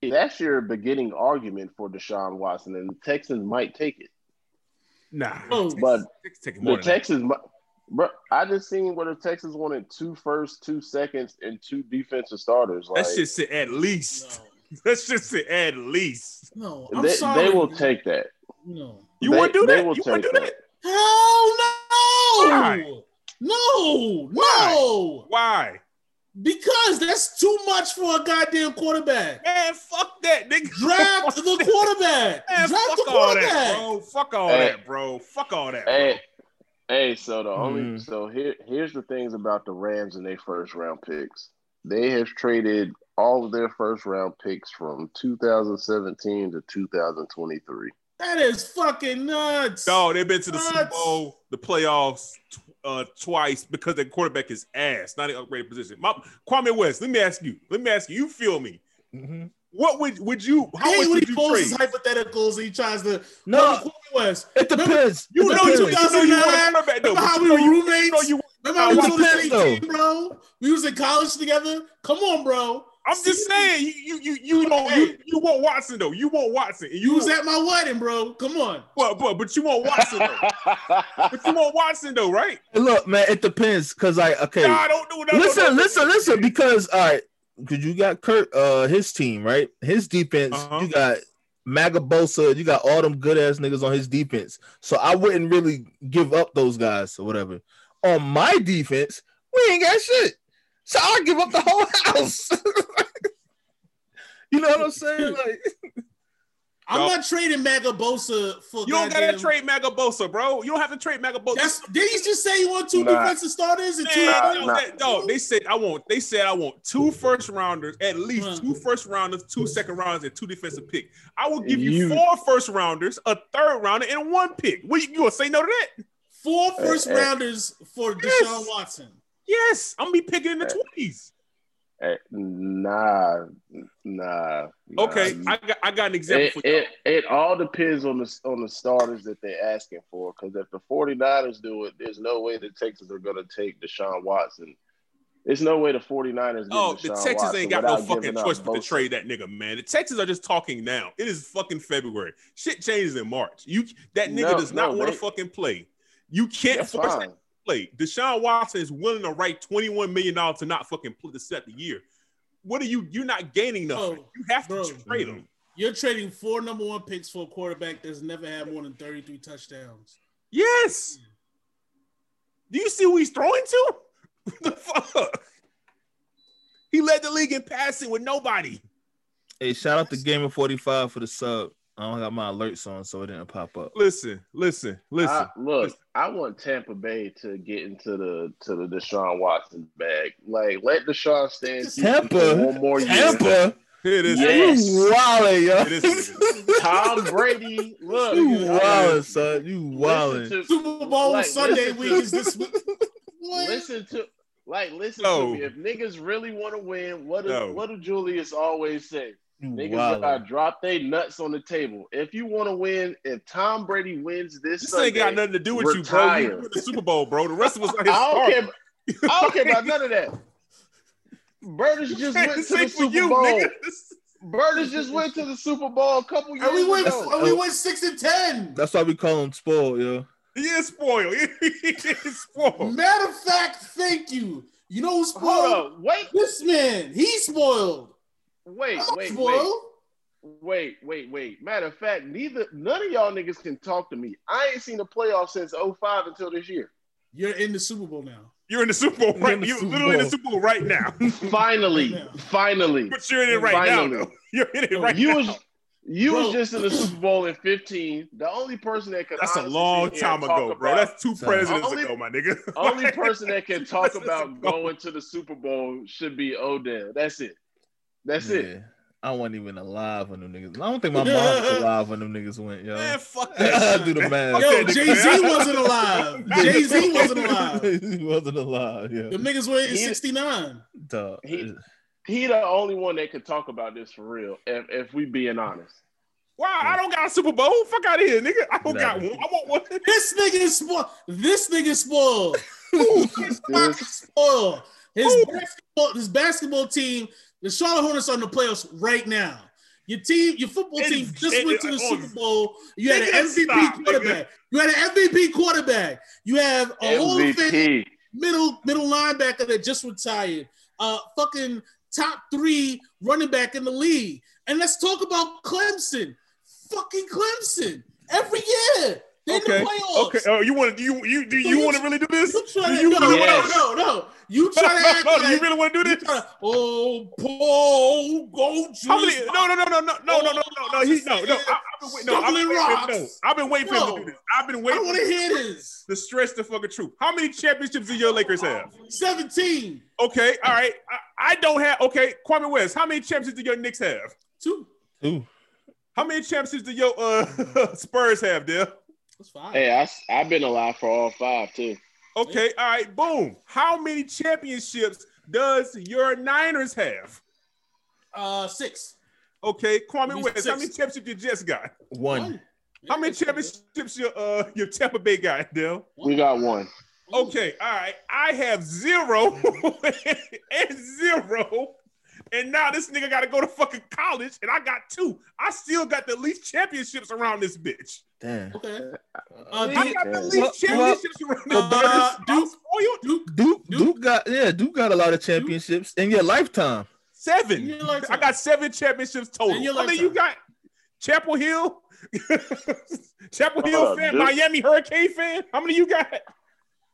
is, that's your beginning argument for Deshaun Watson, and the Texans might take it. Nah, Oh, But It's taking more the. Texans, mi- bro, I just seen where the Texans wanted two first, two seconds, and two defensive starters. Like That shit said at least. That shit said at least. No, no. I'm they, sorry. they will take that. No. You They- want to do that? You want to do that? Hell no! Why? No, Why? no, Why? because that's too much for a goddamn quarterback. Man, fuck that, nigga. Draft the quarterback. Man, Draft fuck the all that, quarterback. bro. Fuck all Hey. that, bro. Fuck all that. Bro. Hey, hey, so the only Hmm. so here here's the things about the Rams and their first round picks. They have traded all of their first round picks from 2017 to 2023. That is fucking nuts. No, they've been to the Super Bowl, the playoffs uh, twice because their quarterback is ass, not an upgraded position. My, Kwame West, let me ask you. Let me ask you. You feel me? Mhm. What would would you? I How hate when would he you poses trade? hypotheticals and he tries to. No, Kwame West. it depends. You It know you, depends. you know you want a 2009? quarterback though. Remember but how you we know were you- roommates? You know you. Remember how we was on the Depends, same team, bro? We was in college together. Come on, bro. I'm just saying. You you you you know you, you want Watson though. You want Watson. And You you was at my wedding, bro. Come on. but, but but you want Watson though. but you want Watson though, right? Look, man, it depends. Cause like, okay, Nah, don't do that. listen, listen, listen. Because all right, because you got Kurt, uh, his team, right? His defense. Uh-huh. You got Magabosa, You got all them good ass niggas on his defense. So I wouldn't really give up those guys or whatever. On my defense, we ain't got shit. So I give up the whole house. you know what I'm saying? Like, I'm No. not trading Maga Bosa for. You don't gotta trade Magabosa, bro. You don't have to trade Magabosa. That's did he just say you want two Nah. defensive starters and two? Nah, no, nah. that- no, they said I want. They said I want two first rounders, at least Huh. two first rounders, two second rounders, and two defensive pick. I will give you, You- four first rounders, a third rounder, and one pick. What you, you gonna say no to that? Four first Uh, uh, rounders for Yes. Deshaun Watson. Yes, I'm gonna be picking in the Uh, twenties. Eh, nah, nah. nah. Okay, I got I got an example It, for you. it, it all depends on the on the starters that they're asking for. Because if the 49ers do it, there's no way the Texans are going to take Deshaun Watson. There's no way the 49ers. Get Oh, the Texans Watson ain't got no fucking choice but to trade that nigga, man. The Texans are just talking now. It is fucking February. Shit changes in March. You that nigga No, does not no, want to fucking play. You can't force fine. Play. Deshaun Watson is willing to write $21 million to not fucking play the set the year. What are you? You're not gaining nothing. Bro, you have to bro. trade him. You're trading four number one picks for a quarterback that's never had more than 33 touchdowns. Yes. Do you see who he's throwing to? the fuck? He led the league in passing with nobody. hey, shout out to Gamer 45 for the sub. I don't got my alerts on, so it didn't pop up. Listen, listen, listen. I, look, listen. I want Tampa Bay to get into the to the Deshaun Watson bag. Like, let Deshaun stay in Houston Tampa? one more year. Tampa, Here it is. Yes. you wildin', yo. It is. Tom Brady, look, you I- wildin', son. You listen wildin'. to- Super Bowl Like, Sunday listen week to- is this week. Listen to like listen No. to me. If niggas really want to win, what do No. what do Julius always say? You Niggas wildin'. gotta drop their nuts on the table. If you want to win, if Tom Brady wins this, This Sunday, ain't got nothing to do with you, bro. retire. You win the Super Bowl, bro. The rest of us are his I don't starters. care. I don't care about none of that. Burtis just went to the ain't for Super you, Bowl. nigga. Burtis just went to the Super Bowl a couple years And we went, ago. and we went six and ten. That's why we call him spoiled, yo. He is spoiled. He is spoiled. Matter of fact, thank you. You know who's Hold spoiled? up, wait, This man. He's spoiled. Wait, I'm not wait, wait. Wait, wait, wait. Matter of fact, neither none of y'all niggas can talk to me. I ain't seen a playoff since 05 until this year. You're in the Super Bowl now. You're in the Super Bowl You're right. in You're Super literally in the Super Bowl right now. Finally, Yeah. finally. But you're in it right now, though. You're in it right you now. was you Bro. was just in the Super Bowl in 15. The only person that could That's a long time ago, bro. That's two presidents Only- ago, my nigga. only person that can talk about going to the Super Bowl should be Odell. That's it. That's it. I wasn't even alive when them niggas. I don't think my mom was alive when them niggas went, yo. Man, fuck that. shit, Do the man. math. Fuck Yo, Jay Z wasn't alive. Jay Z wasn't alive. he wasn't alive. Yeah, The niggas were in '69. Dog. He- He the only one that could talk about this for real. If if we being honest, Wow, I don't got a Super Bowl. Fuck out of here, nigga. I don't Get got one. I want one. This nigga is spoiled. This nigga is spoiled. this, fucking spoiled. His Who? basketball, his basketball team, the Charlotte Hornets are in the playoffs right now. Your team, your football It team is- just it- went to the it- Super Bowl. You had an MVP stop, nigga. quarterback. You had an MVP quarterback. You have a Hall of Fame middle middle linebacker that just retired. Uh, fucking top three running back in the league. And let's talk about Clemson. Fucking Clemson every year. They're Okay. in the playoffs. Okay. Oh, you want to? Do you you do So you you- want to really do this? You try to, you no, really no, Yes. no, no. You try to act No, do you really want to do this? to, oh, Paul, go How many? No, no, no, no, no, no, no, no, no, no. He no, no. I, I've been waiting. No, I've been waiting. No, I've been waiting for him to do this. I've been waiting don't want to hear this. to stretch the fucking truth. How many championships do your Lakers have? 17. Okay, all right. I, I don't have. Okay, Kwame West. How many championships do your Knicks have? Two. Ooh. How many championships do your uh Spurs have, Dale? That's fine. Hey, I I've been alive for all five too. Okay, all right. Boom. How many championships does your Niners have? Uh, six. Okay, Kwame Give me West. How six. many championships you just got? One. How many championships your uh your Tampa Bay got, Dale? We got one. Okay, all right. I have zero and zero. And now this nigga got to go to fucking college, and I got two. I still got the least championships around this bitch. Damn. Okay. Uh, I got the least well, championships around this well, bitch. uh, I'm Duke- Duke, Duke, Duke- Duke got yeah, Duke got a lot of championships in your lifetime. Seven. In your lifetime. I got seven championships total. In your How many you got? Chapel Hill, Chapel Hill up, fan, Duke. Miami Hurricane fan. How many you got?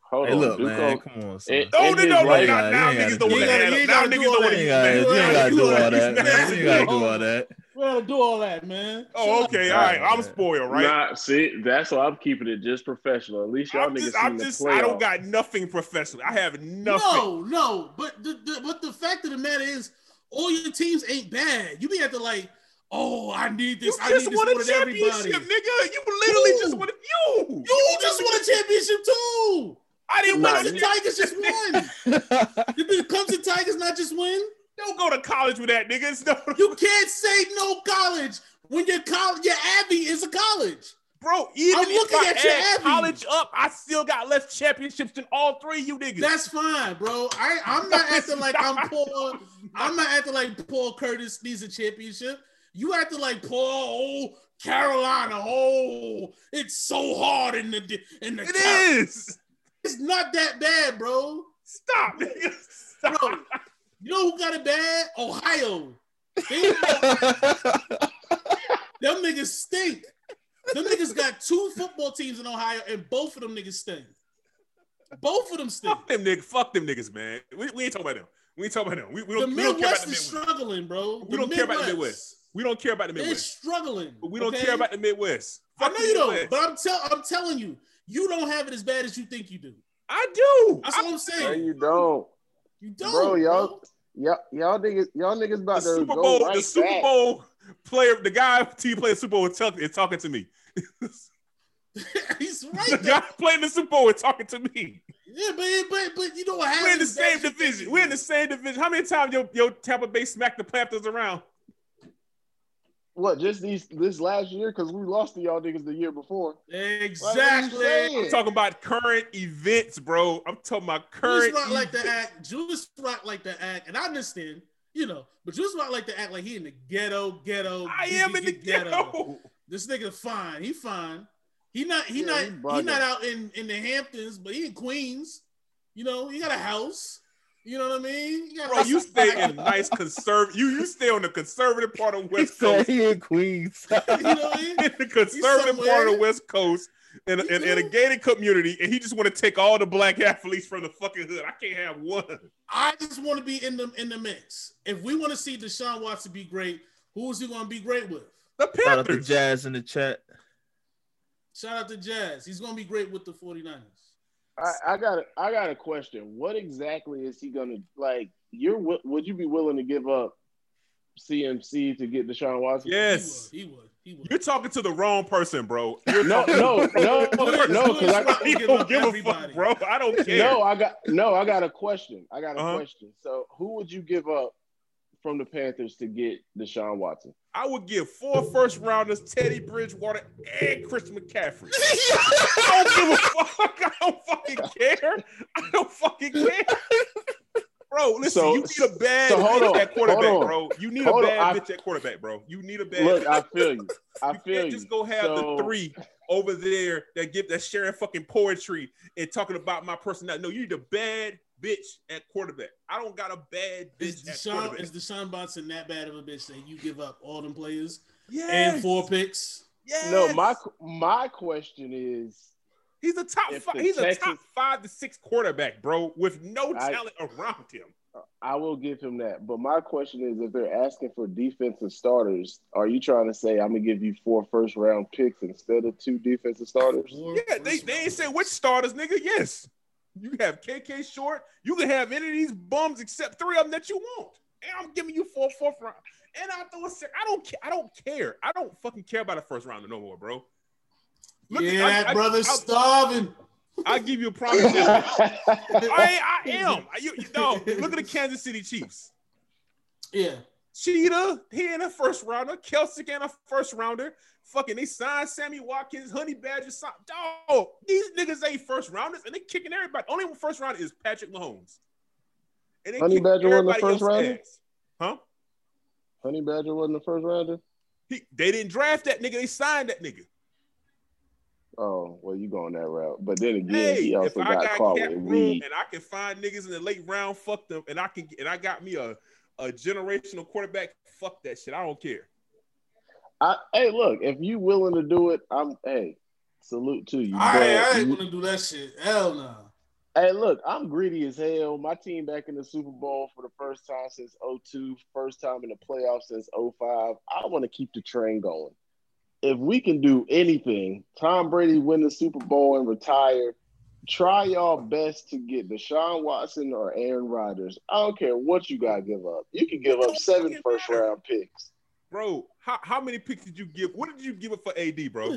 Hold Hey, on, look, Duke man, come on, son. It- No, no, no, no. Now, now niggas gotta don't want to that. add You up. ain't Now niggas do don't want You to ain't that. gotta, you ain't gotta do all that. You Man. You gotta do all that. We gotta do all that, man. Oh, okay. All right. I'm spoiled, right? Nah, see, that's why I'm keeping it just professional. At least y'all I'm niggas just, seen I'm the just, I don't got nothing professional. I have nothing. No, no, but the, the but the fact of the matter is, all your teams ain't bad. You be at the like, oh, I need You this. I just need this won a than everybody. championship, nigga. You literally Who? just won. a- You. You just won a championship too. I didn't Nah, win. The Tigers just won. Did the Clemson Tigers not just win? Don't go to college with that, nigga. It's no, You can't say no college when your college, your Abbey is a college. bro. Even I'm if looking I at your Abbey. college up, I still got less championships than all three of you niggas. That's fine, bro. I, I'm not acting like I'm poor. I'm not acting like Paul Curtis needs a championship. You acting like Paul, oh, Carolina, oh, it's so hard in the in the. it Car- is. It's not that bad, bro. Stop, nigga. Stop. Bro, you know who got it bad? Ohio. Them niggas stink. Them niggas got two football teams in Ohio, and both of them niggas stink. Both of them stink. Fuck them niggas. Fuck them niggas, man. We, we ain't talking about them. We ain't talking about them. We, we don't, we don't care about Midwest the is Midwest. struggling, bro. We don't care about the Midwest. We don't care about the They're Midwest. struggling. But we don't okay? care about the Midwest. I know the you don't, but I'm tell I'm telling you, you don't have it as bad as you think you do. I do. That's what I'm No, saying. you don't. You don't, Bro, bro. y'all- Y'all, y'all niggas, y'all niggas about the to Super go Bowl, right the Super back. Bowl player, the guy team playing Super Bowl is, talk, is talking to me. He's right. the right. guy playing the Super Bowl is talking to me. Yeah, but but but you know what happens? We're in the same division. We're in the same division. How many times your, your Tampa Bay smacked the Panthers around? What? Just these this last year because we lost to y'all niggas the year before. exactly. I'm talking about current events, bro. I'm talking about Julius current. Rock like to act. Julius Rock like to act, and I understand, you know, but Julius Rock like to act like he in the ghetto, ghetto. I am in the ghetto. This nigga fine. He fine. He not he Yeah, not he he, not out in in the Hamptons, but he in Queens. You know, he got a house. You know what I mean? He got a Bro, you stay in nice conservative. You you stay on the conservative part of He West said Coast. he in Queens. you know what I mean? in the conservative part of the West Coast in a, in, in a gated community, and he just want to take all the black athletes from the fucking hood. I can't have one. I just want to be in the in the mix. If we want to see Deshaun Watson be great, who is he going to be great with? The Panthers. Shout out to Jazz in the chat. Shout out to Jazz. He's going to be great with the 49ers. I, I got a, I got a question. What exactly is he gonna like? You're would you be willing to give up CMC to get Deshaun Watson? Yes. He would. He would. He would. You're talking to the wrong person, bro. You're No, talking no, no, no, because I You Give don't up give a fuck, bro. I don't care. no, I got no, I got a question. I got a Uh-huh. question. So, who would you give up from the Panthers to get Deshaun Watson? I would give four first rounders, Teddy Bridgewater, and Christian McCaffrey. I don't give a fuck. I don't fucking care. I don't fucking care. Bro, listen, So- you need a bad so hold bitch on, at quarterback, on. bro. You need Hold a on, bad I- bitch at quarterback, bro. You need a bad Look. I feel you. I you feel can't you. just go have So- the three over there that give that sharing fucking poetry and talking about my personality. No, you need a bad bitch at quarterback. I don't got a bad Is bitch at Deshaun, quarterback. is Deshaun Watson that bad of a bitch that you give up all them players yes. and four picks? Yes. No, my my question is He's a top five. the He's a top five to six quarterback, bro, with no I- talent around him. I will give him that. But my question is if they're asking for defensive starters, are you trying to say I'm gonna give you four first round picks instead of two defensive starters? Yeah, they, they ain't say which starters, nigga. Yes, you have KK Short. You can have any of these bums except three of them that you want. And I'm giving you four fourth round. And I throw a sec. I don't care. I don't care. I don't fucking care about a first rounder no more, bro. Look yeah, at- I- that I- brother's I'll- starving. I'll give you a promise. example. I, I am. You, you know, look at the Kansas City Chiefs. Yeah. Cheetah, he in a first rounder. Kelce in a first rounder. Fucking, they signed Sammy Watkins, Honey Badger. si- Dog, these niggas ain't first rounders, and they kicking everybody. Only one first rounder is Patrick Mahomes. And they Honey Badger wasn't the first rounder? Huh? Honey Badger wasn't the first rounder. He, they didn't draft that nigga. They signed that nigga. Oh, well, you going that route. But then again, Hey, he if also I got, got caught with weed. and I can find niggas in the late round, fuck them, and I can and I got me a a generational quarterback. Fuck that shit. I don't care. I, hey, look, if you willing to do it, I'm hey, salute to you. I, But I ain't gonna do that shit. Hell no. Hey, look, I'm greedy as hell. My team back in the Super Bowl for the first time since 02, first time in the playoffs since 05. I want to keep the train going. If we can do anything, Tom Brady win the Super Bowl and retire, try y'all best to get Deshaun Watson or Aaron Rodgers. I don't care what you got to give up. You can give up seven first round picks. Bro, how, how many picks did you give? What did you give up for AD, bro?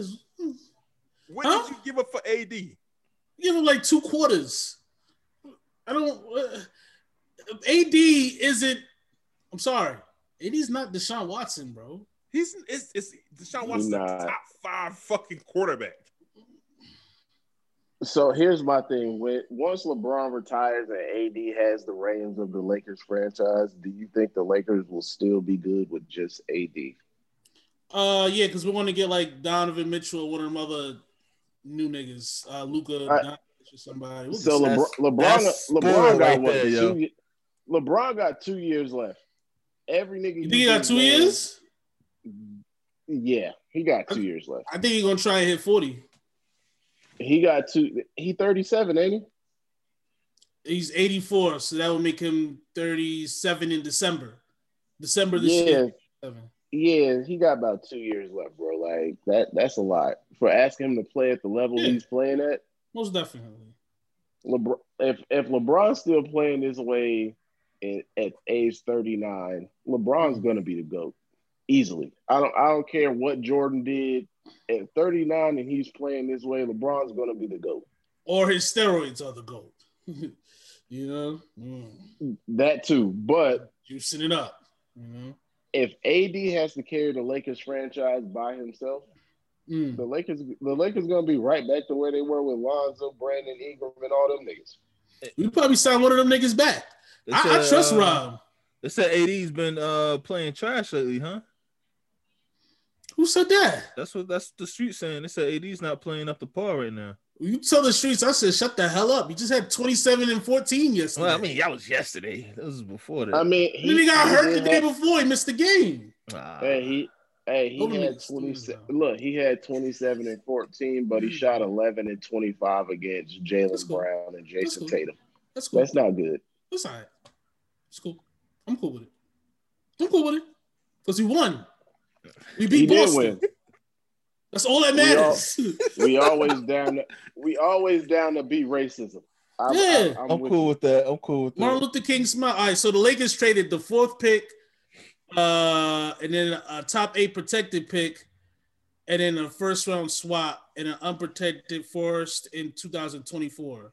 What Huh? did you give up for AD? Give him like two quarters. I don't. Uh, AD isn't. I'm sorry. AD's not Deshaun Watson, bro. He's it's, it's Deshaun He Watson's a top five fucking quarterback. So here's my thing: when once LeBron retires and AD has the reins of the Lakers franchise, do you think the Lakers will still be good with just AD? Uh, yeah, because we want to get like Donovan Mitchell one of them other new niggas, uh, Luka I- or somebody. We'll So get- LeBron, LeBron, LeBron got right what? there, two, yo. LeBron got two years left. Every nigga, you think he got two named- years? Yeah, he got two years left. I think he's gonna try and hit forty. He got two. He 37, ain't he? He's 84, so that would make him 37 in December. December this Yeah, year. Yeah, he got about two years left, bro. Like that. That's a lot for asking him to play at the level Yeah. he's playing at. Most definitely. LeBron, if if LeBron's still playing this way at, at age 39, LeBron's Mm-hmm. gonna be the GOAT. Easily. I don't I don't care what Jordan did. At 39 and he's playing this way, LeBron's gonna be the GOAT. Or his steroids are the gold. you know, mm. That too. But juicing it up. You know, if AD has to carry the Lakers franchise by himself, Mm. the Lakers the Lakers gonna be right back to where they were with Lonzo, Brandon Ingram, and all them niggas. we probably sign one of them niggas back. They I, I trust uh, Rob. They said AD's been uh playing trash lately, huh? Who said that? That's what that's the street saying. They said AD's not playing up to par right now. You tell the streets. I said, shut the hell up. You just had 27 and 14 yesterday. Well, I mean, that was yesterday. That was before that. I mean, And then he got hurt the did day have- before. He missed the game. Ah. Hey, he hey he Hold on, had niggas, twenty. stupid, Look, he had twenty seven and fourteen, but he Mm. shot eleven and twenty five against That's Jalen cool. Brown and Jayson cool. Tatum. That's cool. That's not good. That's all right. It's cool. I'm cool with it. I'm cool with it. Because he won. We beat He did Boston. win. That's all that We all- matters. We always down. To, we always down to beat racism. I'm, Yeah. I'm, I'm cool you. with that. I'm cool with that. Martin that. Luther King smile. All right, so the Lakers traded the fourth pick uh, and then a top eight protected pick, and then a first round swap and an unprotected first in 2024.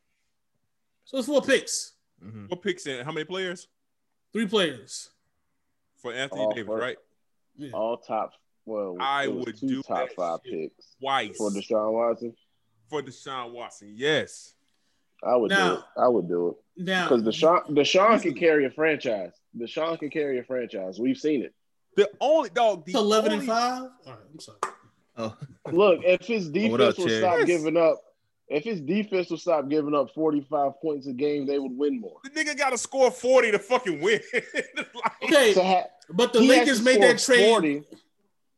So it's four picks, Mhm. What picks in? How many players three players. for Anthony All Davis? first. Right, Yeah. All top. Well, I would do top five picks twice for Deshaun Watson. for Deshaun Watson. Yes, I would do it. I would do it Now, because Deshaun Deshaun can carry a franchise. Deshaun can carry a franchise. We've seen it. the only dog. The it's 11 and five. All right, I'm sorry. Oh, Look, if his what defense up, would Chad? stop Yes. giving up, if his defense would stop giving up 45 points a game, they would win more. The nigga got to score forty to fucking win. Like, Okay, ha- but the Lakers made that trade. 40.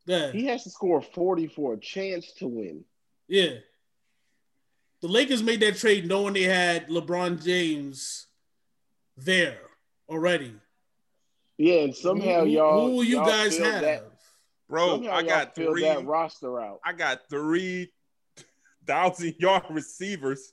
Yeah, He has to score 40 for a chance to win. yeah. The Lakers made that trade knowing they had LeBron James there already. Yeah, and somehow who, y'all who you y'all guys have? That, bro, somehow I y'all got three. that roster out. I got three thousand yard receivers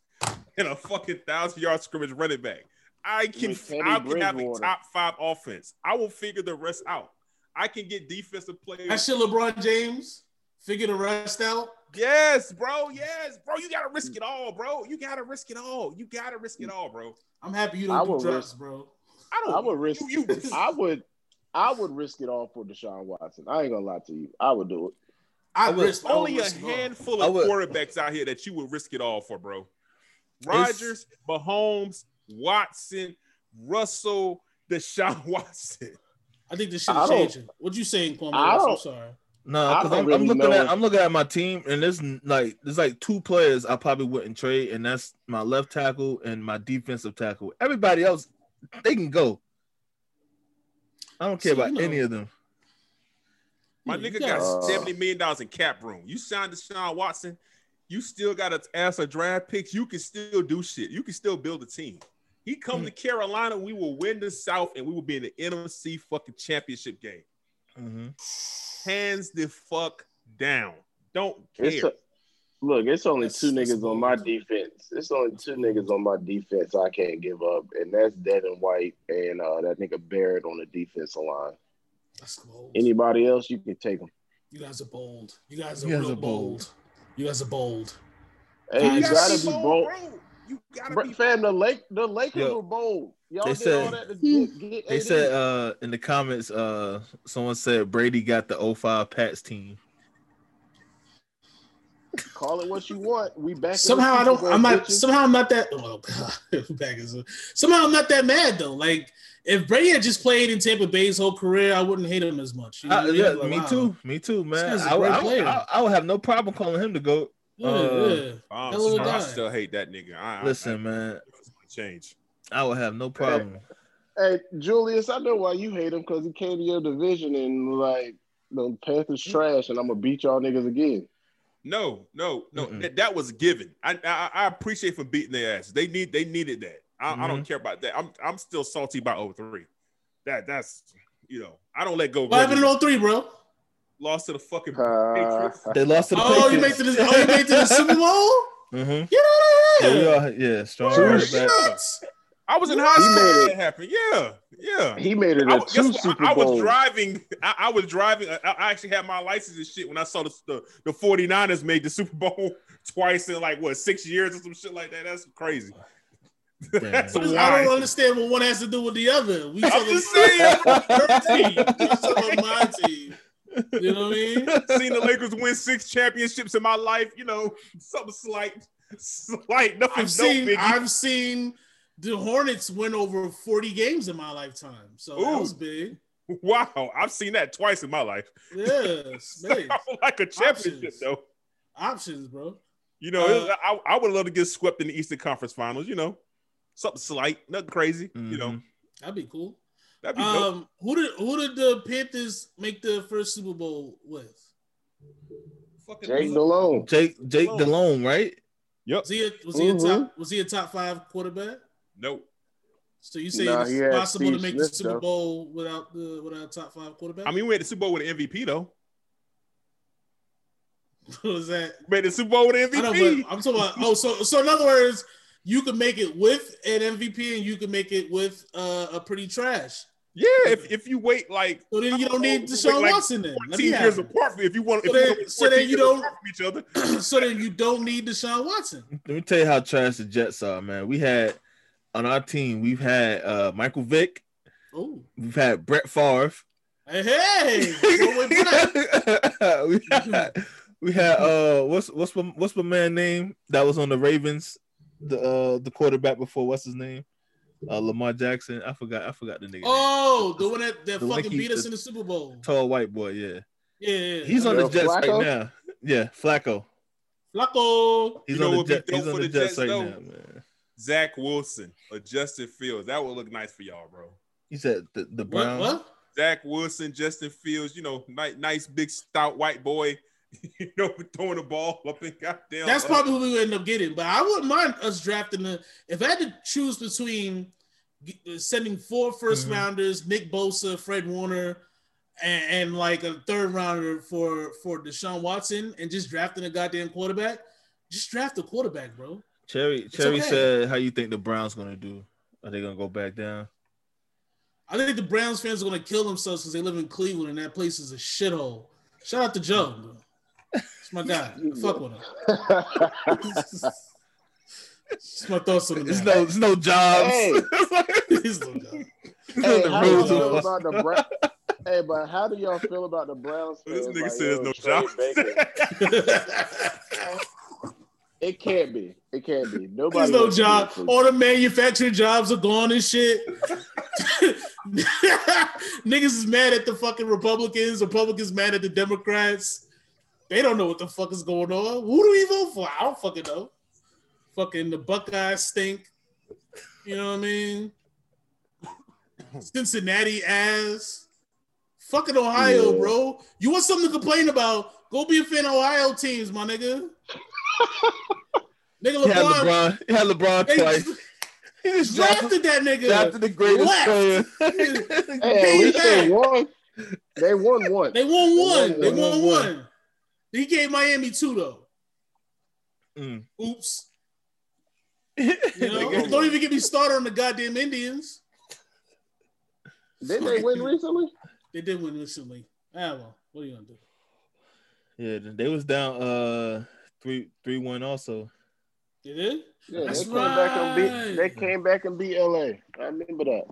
and a fucking thousand yard scrimmage running back. I can I can have a top five offense. I will figure the rest out. I can get defensive players. That shit, LeBron James figure the rest out. Yes, bro. Yes, bro. You gotta risk it all, bro. You gotta risk it all. You gotta risk it all, bro. I'm happy you don't do would drafts, risk- bro. I don't. I would risk. You, you, I would. I would risk it all for Deshaun Watson. I ain't gonna lie to you. I would do it. I would- risk I would only a risk it all. handful of quarterbacks out here that you would risk it all for, bro. Rodgers, Mahomes, Watson, Russell, Deshaun Watson. I think this shit is changing. What you saying, Kwame? I I'm sorry. no, I because I'm, really I'm looking know at I'm looking at my team, and there's like there's like two players I probably wouldn't trade, and that's my left tackle and my defensive tackle. Everybody else, they can go. I don't care So, you about know- any of them. My nigga gotta- got seventy million dollars in cap room. You signed Deshaun Watson. You still got to ask for draft picks. You can still do shit. You can still build a team. He come Hmm. to Carolina, we will win the South, and we will be in the NFC fucking championship game. Mhm. Hands the fuck down. Don't care. It's a, look, it's only That's- two niggas on my defense. It's only two niggas on my defense I can't give up, and that's Devin White and uh, that nigga Barrett on the defensive line. That's bold. Anybody else, you can take them. You guys are bold. You guys are You guys real are bold. bold. You guys are bold. Hey, You you gotta gotta be bold. bro. You gotta Bro, be Fam, the Lake, the Lakers Yo, were bold. Y'all they did said- all that to get, get They said uh in the comments, uh someone said Brady got the 05 Pats team. Call it what you want. We back. Somehow I don't. I'm not. bitches. Somehow I'm not that. Well, back is somehow I'm not that mad though. Like if Brady had just played in Tampa Bay's whole career, I wouldn't hate him as much. You know Uh, what I mean? yeah, Like, me wow. too. Me too, man. guy's a I, I, player. I, I would have no problem calling him to go. Yeah, Uh, yeah. Hell of a I guy. still hate that nigga. I, Listen, I, man, I, change. I would have no problem. Hey, Julius, I know why you hate him because he came to your division and like the Panthers trash, and I'm gonna beat y'all niggas again. No, no, no. That, that was given. I, I I appreciate for beating their ass. They need they needed that. I, I Mm-hmm. don't care about that. I'm I'm still salty about 03. That that's you know I don't let go. What happened in 03, bro? Lost to the fucking Uh, Patriots. They lost to the Oh, you made Patriots. to the. Oh, you made to the Super Bowl. Mm-hmm. Yeah. Yeah, we all, yeah, strong Two. Shots. I was in high school when it. happened. Yeah, yeah. he made it I, a two what? Super I, I was driving. I, I was driving. I, I actually had my license and shit when I saw the, the the 49ers made the Super Bowl twice in like what six years or some shit like that. That's crazy. That's I don't understand what one has to do with the other. We I'm talking just saying. about her team. We talking about my team. You know what I mean? Seen the Lakers win six championships in my life. You know, something slight, slight, nothing I've dope, seen Biggie. I've seen the Hornets win over 40 games in my lifetime. So that was big. Wow, I've seen that twice in my life. Yes, man. like a championship, Options. though. Options, bro. You know, Uh, I, I would love to get swept in the Eastern Conference Finals. You know, something slight, nothing crazy. You know, Mhm. That'd be cool. that'd be dope. Um, who did who did the Panthers make the first Super Bowl with? Fucking Jake Delhomme. Jake Jake Delhomme. Delhomme, right? Yep. Was he a, was he a Mhm. top was he a top five quarterback? Nope. So you say Nah, it's possible Steve to make Smith, the Super though. Bowl without the without top five quarterback? I mean, we had the Super Bowl with an MVP though. what was that? Made the Super Bowl with an I know, MVP. but I'm talking about. Oh, so so in other words, you can make it with an MVP and you can make it with uh, a pretty trash. Yeah, if, if you wait like So then you don't need Deshaun like, Watson then. Let 14 me years have it. apart. If you want, So you then- want to so then you don't- from each other, so then you don't need Deshaun Watson. Let me tell you how trash the Jets are, man. We had on our team, we've had uh, Michael Vick, Oh, we've had Brett Favre. hey, hey, go with Brett. we had, we had uh what's what's my, what's my man name that was on the Ravens, the uh the quarterback before what's his name? Uh Lamar Jackson. I forgot I forgot the nigga. name. Oh, the one that, that The fucking Linky- beat us the- in the Super Bowl. Tall white boy, yeah. Yeah, yeah. He's on the Joe Jets Flacco? right now. Yeah, Flacco. Flacco. He's You know on the what be Jets. He's on the the Jets Jets, right though? now, man. Zach Wilson or Justin Fields, that would look nice for y'all, bro. He said the, the Browns. What? Zach Wilson, Justin Fields, you know, nice, nice big stout white boy, you know, throwing the ball up and goddamn. That's up. probably who we would end up getting. But I wouldn't mind us drafting the. If I had to choose between sending four first Mhm. rounders, Nick Bosa, Fred Warner, and, and like a third rounder for for Deshaun Watson, and just drafting a goddamn quarterback, just draft a quarterback, bro. Cherry Cherry okay. said, "How you think the Browns gonna do? Are they gonna go back down?" I think the Browns fans are gonna kill themselves because they live in Cleveland and that place is a shithole. Shout out to Joe. Bro. It's my guy. Fuck with him. It's my thoughts on the There's matter. no, there's no jobs. Hey. He's no guy. hey, the how do you rules feel of- about the Bra- Hey, but how do y'all feel about the Browns? This nigga Like, says yo, no Troy job. It can't be. It can't be. Nobody. There's no wants to be job. All the manufacturing jobs are gone and shit. Niggas is mad at the fucking Republicans. Republicans mad at the Democrats. They don't know what the fuck is going on. Who do we vote for? I don't fucking know. Fucking the Buckeyes stink. You know what I mean? Cincinnati ass. Fucking Ohio, Yeah. bro. You want something to complain about? Go be a fan of Ohio teams, my nigga. nigga He had LeBron, LeBron. He had LeBron they twice. He just drafted, drafted that nigga. drafted the greatest Left. player. Hey, at least they back. won. They won one. They won one. won They won Won one. one. He gave Miami two though. Mm. Oops. You know, don't even get me started on the goddamn Indians. Didn't they win recently? They did win recently. Ah well, what are you gonna do? yeah, they was down uh three three one also. They did? Yeah, That's they came back and beat. They came back and beat LA. I remember that.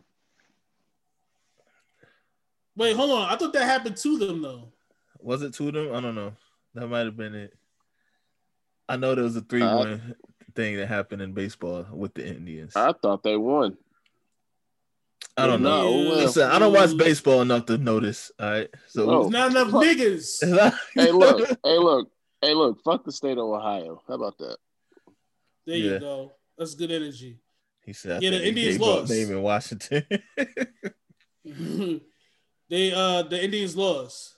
Wait, hold on. I thought that happened to them though. Was it to them? I don't know. That might have been it. I know there was a three one thing that happened in baseball with the Indians. I, I thought they won. I don't know. No, well, Listen, I don't watch baseball enough to notice. All right, so. There's not enough niggas. hey, look. hey, look. Hey, look. Fuck the state of Ohio. How about that? There Yeah. you go. That's good energy. He said, I Yeah, the Indians gave up lost. Name in Washington. they uh the Indians lost.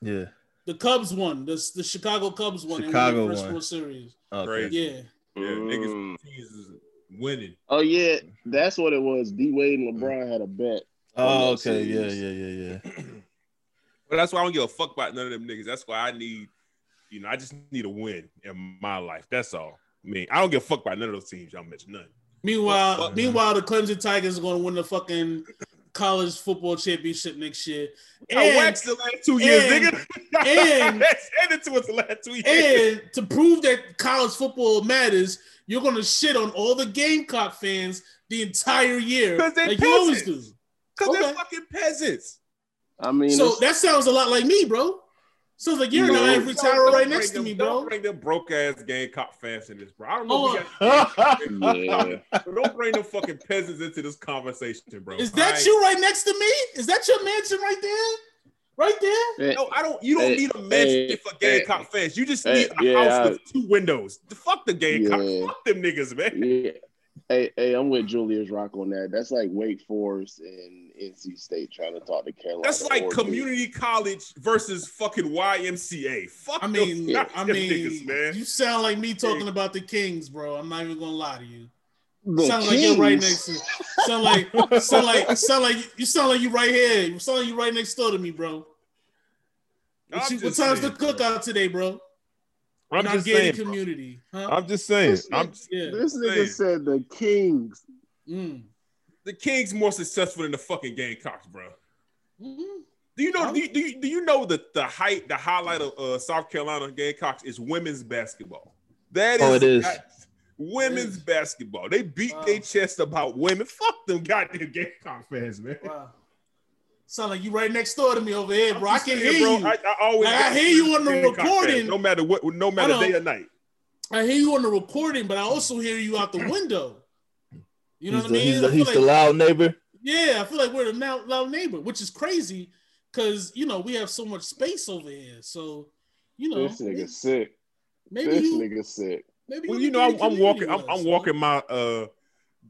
yeah. The Cubs won. The, the Chicago Cubs won. Chicago in the first won. World Series. Okay. Great. Yeah. Yeah, Mm. niggas is winning. Oh yeah, that's what it was. D Wade and LeBron had a bet. Oh, on that okay. Yeah, yeah, yeah, yeah. But that's why I don't give a fuck about none of them niggas. That's why I need, you know, I just need a win in my life. That's all. I mean, I don't give a fuck about none of those teams y'all mentioned. None. Meanwhile, Fuck. meanwhile, the Clemson Tigers are going to win the fucking college football championship next year. I And, waxed the last two years, and- nigga. and- Hand it to us the last two years. and to prove that college football matters, you're going to shit on all the Gamecock fans the entire year, 'Cause they like you always do. peasants. Because Okay. they're fucking peasants. I mean, So that sounds a lot like me, bro. Sounds like you're in the No. ivory Don't- tower right bring next to them- me, Don't bro. bring them broke ass Gamecock fans in this, bro. I don't know. Oh, got, yeah. don't bring them fucking peasants into this conversation, bro. Is that Alright? you right next to me? Is that your mansion right there? Right there? Eh, No, I don't. You don't Hey, need a mansion hey, for eh, cop fans. You just hey, need a yeah, house I- with two windows. Fuck the Gamecock. Yeah. Fuck them niggas, man. Yeah. Hey, hey, I'm with Julius Rock on that. That's like Wake Forest and NC State trying to talk to Carolina. That's like or Duke. community college versus fucking YMCA. Fuck I mean, goddamn I mean, niggas, man. you sound like me talking about the Kings, bro. I'm not even gonna lie to you. The sound like you're right next to. Sound like, sound like, sound like you sound like you right here. You sound like you right next door to me, bro. What, I'm you, what just time's saying, the cookout today, bro? I'm In just gated saying. community, huh? I'm just saying. This- I'm yeah. This nigga saying. said the Kings. Mm. the Kings more successful than the fucking Gamecocks, bro. Mhm. Do you know? Do you, do you, do you know that the height, the highlight of uh, South Carolina Gamecocks is women's basketball? That is, Oh, it is. that's women's basketball. They beat Wow. their chest about women. Fuck them goddamn Gamecock fans, man. Wow. Sound like you right next door to me over here, bro. I can just hear saying, you. I, I always Like, I hear you on the recording. no matter what, no matter day or night. I hear you on the recording, but I also hear you out the window. You know he's what I mean? he's, I the, he's like- the loud neighbor. Yeah, I feel like we're the now loud neighbor, which is crazy because you know we have so much space over here. So you know, This nigga sick. maybe This you, nigga sick. maybe Well, need you know, I'm, get a I'm walking. I'm, I'm walking my uh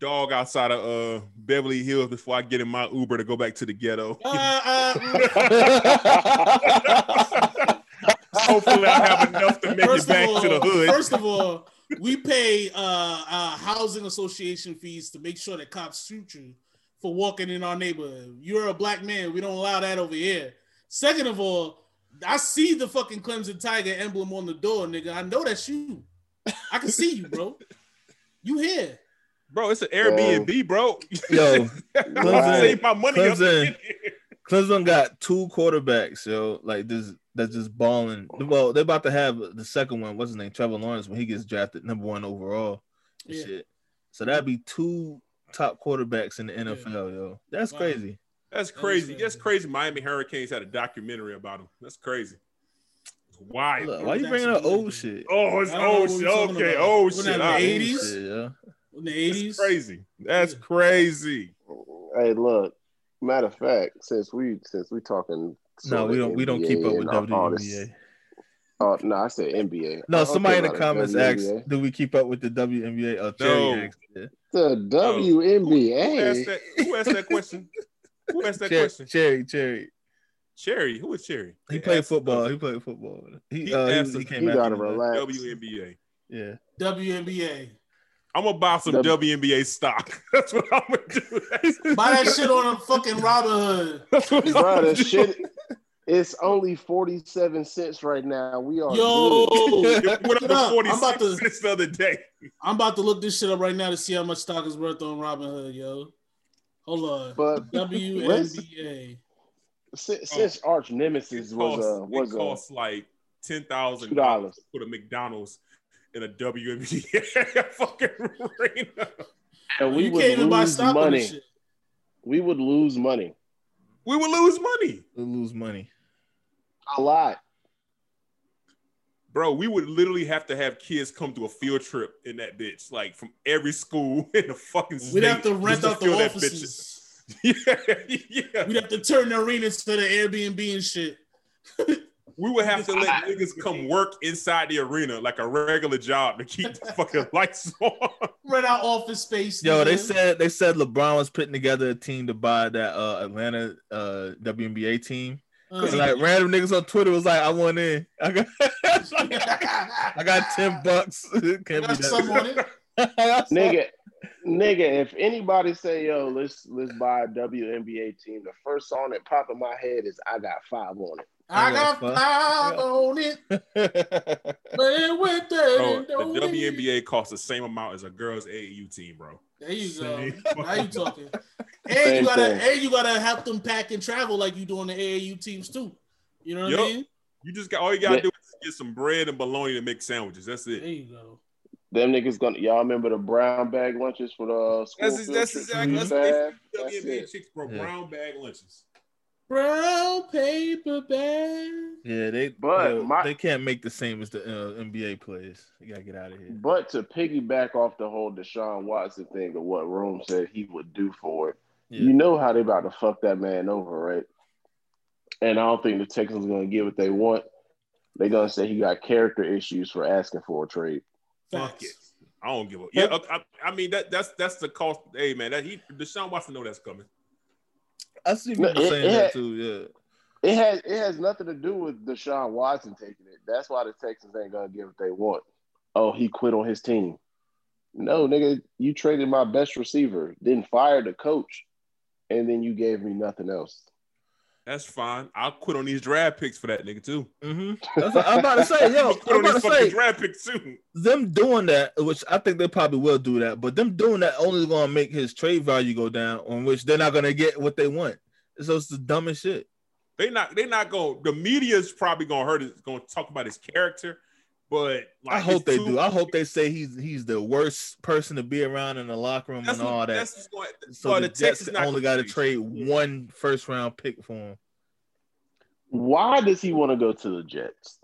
dog outside of uh Beverly Hills before I get in my Uber to go back to the ghetto. Uh, uh, Hopefully, I have enough to make it first of back all, to the hood. first of all, we pay uh, uh, housing association fees to make sure that cops shoot you for walking in our neighborhood. You're a black man. We don't allow that over here. Second of all, I see the fucking Clemson Tiger emblem on the door, nigga. I know that's you. I can see you, bro. You here? Bro, it's an Airbnb, bro. Yo, Clemson- save my money. up to Clemson- get here. Clemson got two quarterbacks, yo. Like this, that's just balling. Well, they're about to have the second one. What's his name? Trevor Lawrence when he gets drafted number one overall. and Yeah. Shit. So that'd be two top quarterbacks in the NFL, yo. That's Wow. crazy. That's crazy. crazy. That's crazy. Miami Hurricanes had a documentary about him. That's crazy. Why? wild. Look, why you bringing up old shit? Oh, it's I don't old shit. we're Okay, old shit. that All in the 80s? Shit, yo. In the eighties? That's crazy. That's Yeah. crazy. Hey, look. Matter of fact, since we since we talking, No, we don't. We don't keep up with and all- all this- WNBA. Oh no, I said NBA. No, I somebody in the comments WNBA. asked, "Do we keep up with the WNBA?" Oh, Cherry No. asked, yeah. the Who asked WNBA. that? Who asked that question? Who asked that Cherry, question? Cherry, Cherry. Cherry. Who is Cherry? He They played football. us He played football. He, He uh, he, he came He back. gotta relax. WNBA. Yeah. WNBA. I'm gonna buy some W- WNBA stock. That's what I'm gonna do. Buy that shit on a fucking Robinhood. that's what I'm Bro, gonna the do. shit. It's only forty-seven cents right now. We are Yo, good. It went up to 46 I'm about to- cents the other day. I'm about to look this shit up right now to see how much stock is worth on Robinhood, yo. Hold on. But WNBA. since, since arch nemesis was costs, uh was it costs like ten thousand $2. dollars to put a McDonald's in a WNBA fucking arena. and we you would can't even buy lose money. We would lose money We would lose money, We'll lose money. a lot. bro. We would literally have to have kids come to a field trip in that bitch, like from every school in the fucking state. We'd have to rent just out the fill that bitch. offices. Yeah, yeah. We'd have to turn the arena into the Airbnb and shit. We would have to let niggas come work inside the arena like a regular job to keep the fucking lights on. Rent out office space. Yo, they said they said LeBron was putting together a team to buy that uh Atlanta uh WNBA team. Uh, And like random niggas on Twitter was like, I want in. I got I got 10 bucks. Can't be got it. that. Nigga, nigga, if anybody say yo, let's let's buy a WNBA team, the first song that pop in my head is I got five on it. I got Fuck. five on it, but it went there. Bro, the don't it. WNBA costs the same amount as a girls AAU team, bro. There you go. Same Now you talking. And Same you gotta thing. and you gotta help them pack and travel like you do on the AAU teams too. You know what Yup. I mean? You just got all you gotta Yeah. do is get some bread and bologna to make sandwiches. That's it. There it. you go. Them niggas gonna y'all remember the brown bag lunches for the uh, school That's that's trips exactly we mm-hmm. that's used to have? what That's WNBA it. chicks, bro. Yeah. Brown bag lunches. Brown paper bag. yeah, they But yo, my- they can't make the same as the uh, NBA players. They gotta get out of here. But to piggyback off the whole Deshaun Watson thing of what Rome said he would do for it, Yeah. you know how they about to fuck that man over, right? And I don't think the Texans gonna get what they want. They're gonna say he got character issues for asking for a trade. Fuck it. I don't give a yeah. I, I mean that that's that's the cost. Hey man, that he Deshaun Watson know that's coming. I see No, people it- saying it that had- too. Yeah. It has it has nothing to do with Deshaun Watson taking it. That's why the Texans ain't gonna get what they want. Oh, he quit on his team. No, nigga, you traded my best receiver, then fired the coach, and then you gave me nothing else. That's fine. I'll quit on these draft picks for that nigga too. hmm That's what I'm about to say, yo. I'll quit I'm on these about to say draft picks too. them doing that, which I think they probably will do that, but them doing that only gonna make his trade value go down, on which they're not gonna get what they want. So it's the dumbest shit. They not they not going the media's probably gonna hurt it, gonna talk about his character, but like, I hope they two- do. I hope they say he's he's the worst person to be around in the locker room that's and what, all that. That's what's going, So well, the, the Jets Texans only got to trade one first round pick for him. Why does he want to go to the Jets?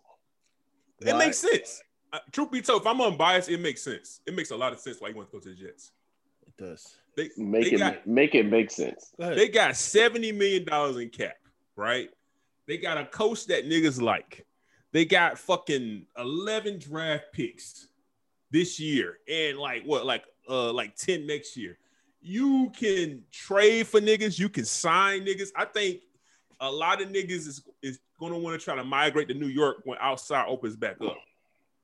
It Why? makes sense. Uh, truth be told, if I'm unbiased, it makes sense. It makes a lot of sense why he wants to go to the Jets. It does. They Make they it got make it make sense. Go they got seventy million dollars in cap, right? They got a coach that niggas like. They got fucking eleven draft picks this year, and like what, like uh, like ten next year. You can trade for niggas. You can sign niggas. I think a lot of niggas is is gonna want to try to migrate to New York when outside opens back up.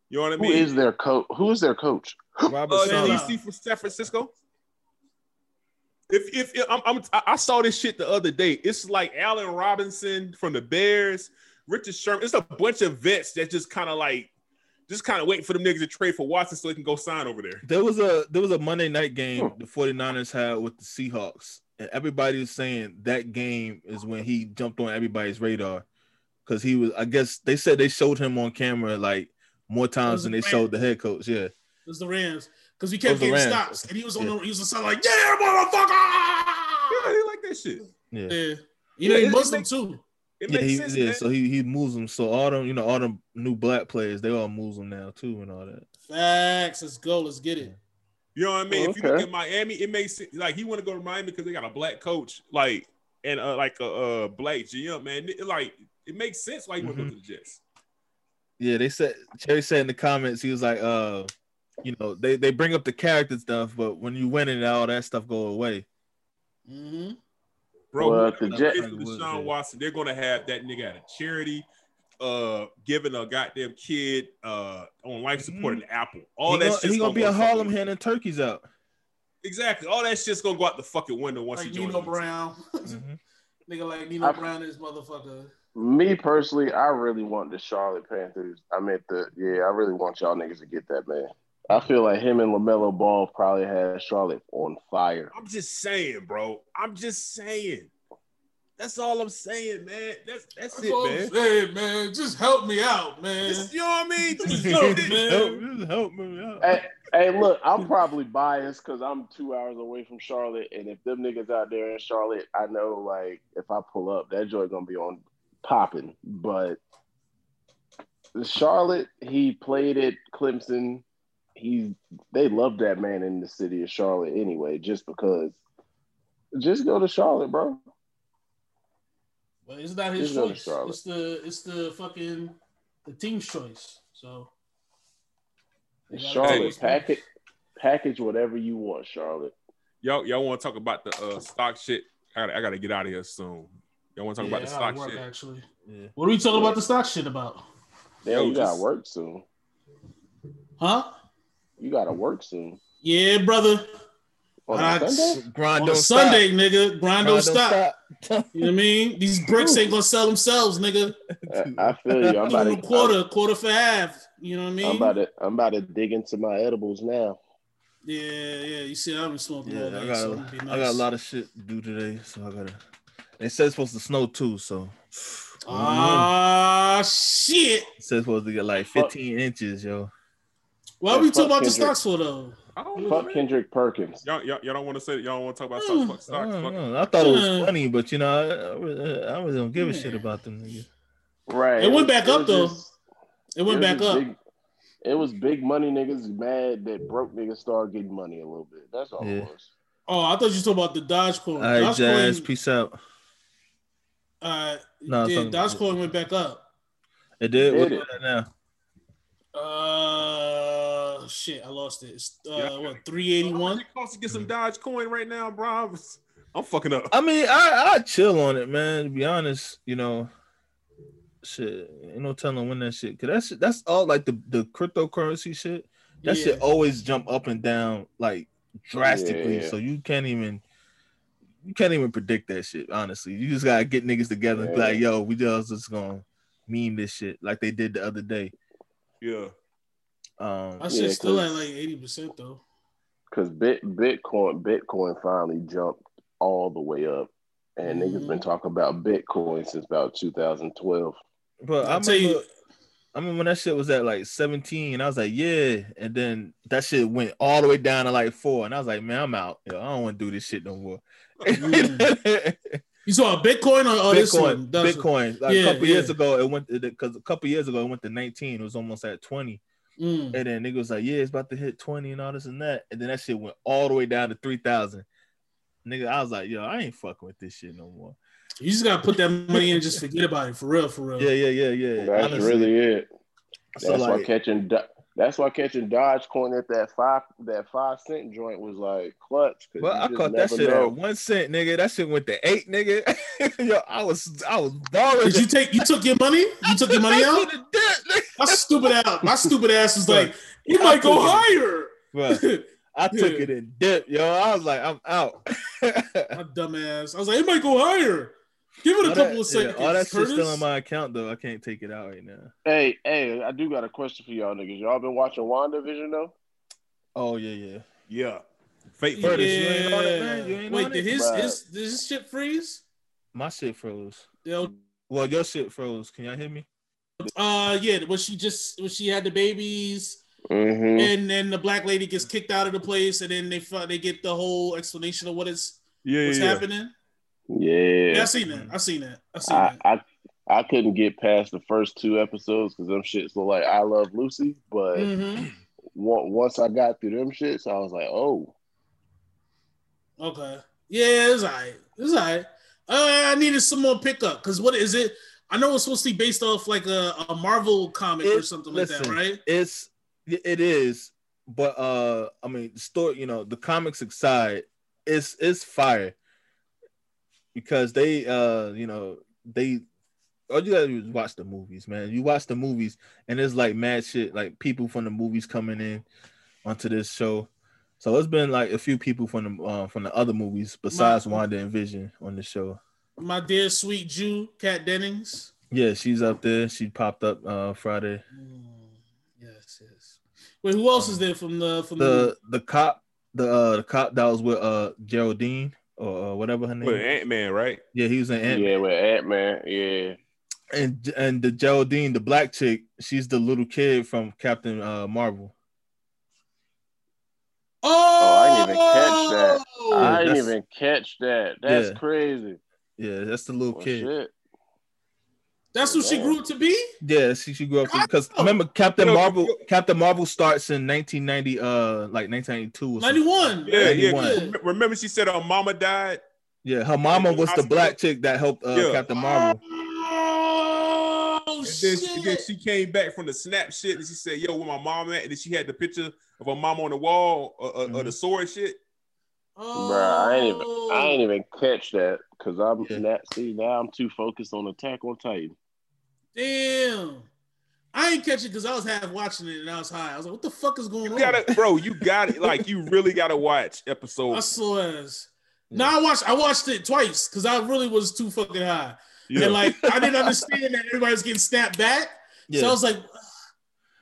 You know what I mean? Who is their coach? Who is their coach? Robert uh, Saleh. DC from San Francisco. If if, if I'm, I'm I saw this shit the other day, it's like Allen Robinson from the Bears, Richard Sherman. It's a bunch of vets that just kind of like just kind of waiting for them niggas to trade for Watson so they can go sign over there. There was a there was a Monday night game Hmm. the 49ers had with the Seahawks, and everybody was saying that game is when he jumped on everybody's radar because he was. I guess they said they showed him on camera like more times than a they brand. showed the head coach. Yeah, It was the Rams because we It was kept the getting Rams. stops, and he was on Yeah. the he was on the side like, "Yeah, motherfucker!" Yeah, he like that shit. yeah, Yeah, you know it- he it Muslim too. It yeah. makes He, sense, yeah man. so he he moves them. So all them, you know, all them new black players, they all Muslim now too, and all that. Facts. Let's go. Let's get it. You know what I mean? If you look at Miami, it makes sense. Like he want to go to Miami because they got a black coach, like and uh, like a uh, black GM. Man, it, like it makes sense why he want to go to the Jets. Yeah, they said Cherry said in the comments he was like, uh, you know, they they bring up the character stuff, but when you win it, all that stuff go away. hmm Bro, Well, whoever the the Jet- Jet- Deshaun Watson, they're gonna have that nigga at a charity, uh, giving a goddamn kid uh on life support an apple. All he that gonna, shit's he gonna gonna be go in fucking- Harlem handing turkeys out. Exactly. All that shit's gonna go out the fucking window once Like he joins. Nino the team. Brown, Mhm. nigga like Nino I- Brown, is motherfucker. Me personally, I really want the Charlotte Panthers. I meant the yeah, I really want y'all niggas to get that man. I feel like him and LaMelo Ball probably had Charlotte on fire. I'm just saying, bro. I'm just saying. That's all I'm saying, man. That's that's, That's it, all I'm man. saying, man. Just help me out, man. Just- you know what I mean? Just, Help, it. man. help, just help me out. Hey, hey, look, I'm probably biased because I'm two hours away from Charlotte, and if them niggas out there in Charlotte, I know like if I pull up, that joint gonna be on popping. But Charlotte, he played at Clemson. He they love that man in the city of Charlotte anyway, just because. Just go to Charlotte, bro. But it's not his He's choice. It's the it's the fucking the team's choice. So They Charlotte, package package whatever you want, Charlotte. Y'all, y'all want to talk about the uh, stock shit? I gotta, I gotta get out of here soon. Y'all want to talk Yeah, about the stock work, shit? Actually, Yeah. what are we talking about the stock shit about? Damn, Yo, you gotta work soon. Huh? You gotta work soon. Yeah, brother. On I- a Sunday? Grind On don't a Sunday, nigga, grind Grind don't stop. stop. You know what I mean? These bricks ain't gonna sell themselves, nigga. I I feel you. I'm about Quarter, to quarter, quarter for half. You know what I mean? I'm about to I'm about to dig into my edibles now. yeah, yeah. You see, I've been smoking Yeah, all I got so it'd be I got a lot of shit to do today, so I gotta. They said it's supposed to snow too, so Ah, shit. it said it's supposed to get like 15 inches, yo. Why are we talking about the stocks for though? I don't Fuck man. Kendrick Perkins. Y'all, y'all, y'all don't want to say that y'all don't want to talk about Mm. stock, fuck stocks. don't fuck- know. I thought it was Uh. funny, but you know, I, I, really- I really don't give a Yeah. shit about them niggas. Right. It went was- back up, though. just- It went was back up. Big, it was big money niggas mad that broke niggas started getting money a little bit. That's all Yeah. it was. Oh, I thought you were talking about the Dodge Dogecoin. All right, Dogecoin, Jazz, peace out. uh, No, yeah, something- Dogecoin went back up. It did. Did What's it? now? Uh, shit, I lost it. It's uh, Yeah. what three eighty How much one? it costs to get some Dogecoin right now, bro? I'm- I'm fucking up. I mean, I I chill on it, man. To be honest, you know, shit, ain't no telling when that shit. Cause that's that's all like the the cryptocurrency shit. That shit always jump up and down like drastically. Yeah. So you can't even you can't even predict that shit. Honestly, you just gotta get niggas together and be like, yo, we just just gonna meme this shit like they did the other day. Yeah. Um, My Yeah, still at like eighty percent though. Because Bit Bitcoin Bitcoin finally jumped all the way up, and niggas been Mhm. talking about Bitcoin since about 2012. but I I'll tell you, I remember when that shit was at like 17, I was like, yeah, and then that shit went all the way down to like four, and I was like, man, I'm out. Yo, I don't want to do this shit no more. Mm. you saw a Bitcoin or, or this one? Bitcoin, That's- Bitcoin. Like Yeah, a couple years ago, it went because a couple years ago it went to 19. It was almost at 20. Mm. And then nigga was like, yeah, it's about to hit 20 and all this and that. And then that shit went all the way down to 3,000. Nigga, I was like, yo, I ain't fucking with this shit no more. You just gotta put that money in and just forget about it for real, for real. Yeah, yeah, yeah, yeah. That's Honestly. really it. That's so why like, catching Do- that's why catching Dogecoin at that five that five cent joint was like clutch. well, I caught that shit know. at one cent, nigga. That shit went to eight, nigga. yo, I was, I was balling. Did you take? You took your money? You took your money out? My stupid ass. My stupid ass was like, you I might go higher. Bro, I took it in dip, yo. I was like, I'm out. My dumb ass. I was like, it might go higher. Give it a all couple that, of seconds. yeah, all that shit's still on my account though. I can't take it out right now. Hey, hey, I do got a question for y'all niggas. Y'all been watching WandaVision though? Oh yeah, yeah. Yeah. Fate Yeah. Curtis, you ain't on it, man? You ain't Wait, on did it? his, Bruh. his did his shit freeze? My shit froze. Yo, Well, your shit froze. Can y'all hear me? uh, yeah. Was she just when she had the babies, Mm-hmm. and then the black lady gets kicked out of the place, and then they they get the whole explanation of what is Yeah, what's yeah. happening. Yeah. Yeah, I seen that. I seen that. I seen I, that. I I couldn't get past the first two episodes because them shits look like I Love Lucy. But hmm on- once I got through them shits, I was like, oh, Okay. Yeah, it's alright. It's alright. Uh, I needed some more pickup because what is it? I know it's supposed to be based off like a, a Marvel comic or It- something like that, right? It's it is, but uh, I mean, the story. You know, the comics aside, it's it's fire because they uh, you know, they all you gotta do is watch the movies, man. You watch the movies, and it's like mad shit, like people from the movies coming in onto this show. So it's been like a few people from the uh, from the other movies besides My- Wanda and Vision on the show. My dear sweet Jew, Kat Dennings. Yeah, she's up there. She popped up uh Friday. Mm, yes, yes. Wait, who else is there from the from the? The the cop, the uh the cop that was with uh Geraldine or uh, whatever her name. With is. Ant Man, right? Yeah, he was in Ant. yeah, with Ant Man, yeah. And and the Geraldine, the black chick, she's the little kid from Captain uh Marvel. Oh, I didn't even catch that. Oh! I didn't even catch that. That's Yeah. crazy. Yeah, that's the little Well, kid. shit. That's who she grew up to be. Yeah, she, she grew up because remember Captain You know, Marvel. Captain Marvel starts in 1990, uh, like 1992. or something. 91. Yeah, yeah. 91. Rem- Remember, she said her mama died. Yeah, her mama was the black chick that helped uh, Yeah. Captain Marvel. Oh And then, shit! and then she came back from the snap shit and she said, "Yo, where my mom at?" And then she had the picture of her mom on the wall uh, uh, Mm-hmm. of the sword shit. oh. Bruh, I ain't even I ain't even catch that because I'm Yeah. not see now I'm too focused on Attack on Titan. Damn. I ain't catch it because I was half watching it and I was high. I was like, what the fuck is going on? You gotta, bro. You got it. Like you really gotta watch I episode. saw as. No, I watched I watched it twice because I really was too fucking high. Yeah. And like I didn't understand that everybody was getting snapped back. Yeah, So I was like,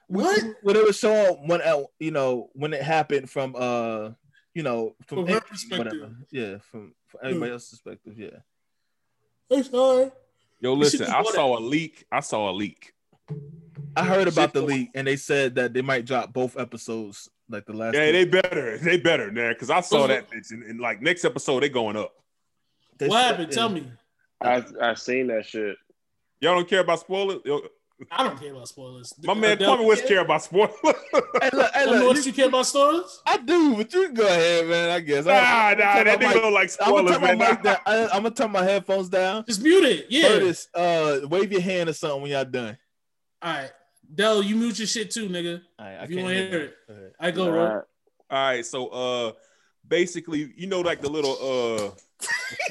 what? when it was showing when uh, you know when it happened from uh you know from, From her any- perspective. yeah from, from everybody else's perspective yeah I'm sorry. Yo, listen. I go saw a leak. I saw a leak. I heard about the leak and they said that they might drop both episodes like the last Yeah, two. they better. They better, man. Because I saw that bitch. And, and like next episode, they going up. They What happened? Tell me. I I seen that shit. Y'all don't care about spoilers. Yo, I don't care about spoilers. my man Odell, Kwame West care about spoilers. Hey, look, hey, look, you- you care about spoilers? I do, but you go ahead, man. I guess. nah, I, nah, that nigga don't like I'm gonna spoilers, turn my man. mic down. I, I'm gonna turn my headphones down. Just mute it. Yeah. Curtis, uh, wave your hand or something when y'all done. All right. Dell, you mute your shit too, nigga. All right, I If you can't wanna hear hear that. it. Go ahead. I go, bro. Alright. All right, so uh, basically, you know, like the little uh,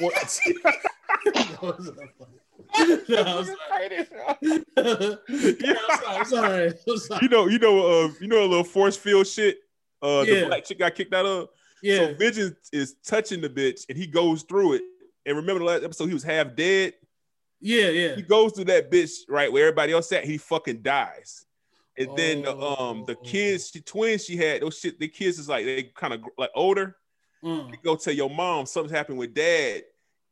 what- No, I'm sorry. Yeah, I'm sorry. I'm sorry. I'm sorry. you know, you know, uh, you know, a little force field shit. Uh, Yeah. the black chick got kicked out of. Yeah. So Vision is touching the bitch, and he goes through it. And remember the last episode, he was half dead. yeah, yeah. He goes through that bitch right where everybody else at. He fucking dies. And then the um the Oh. kids, she twins she had those shit. The kids is like they kind of like older. Mm. You go tell your mom something's happened with dad.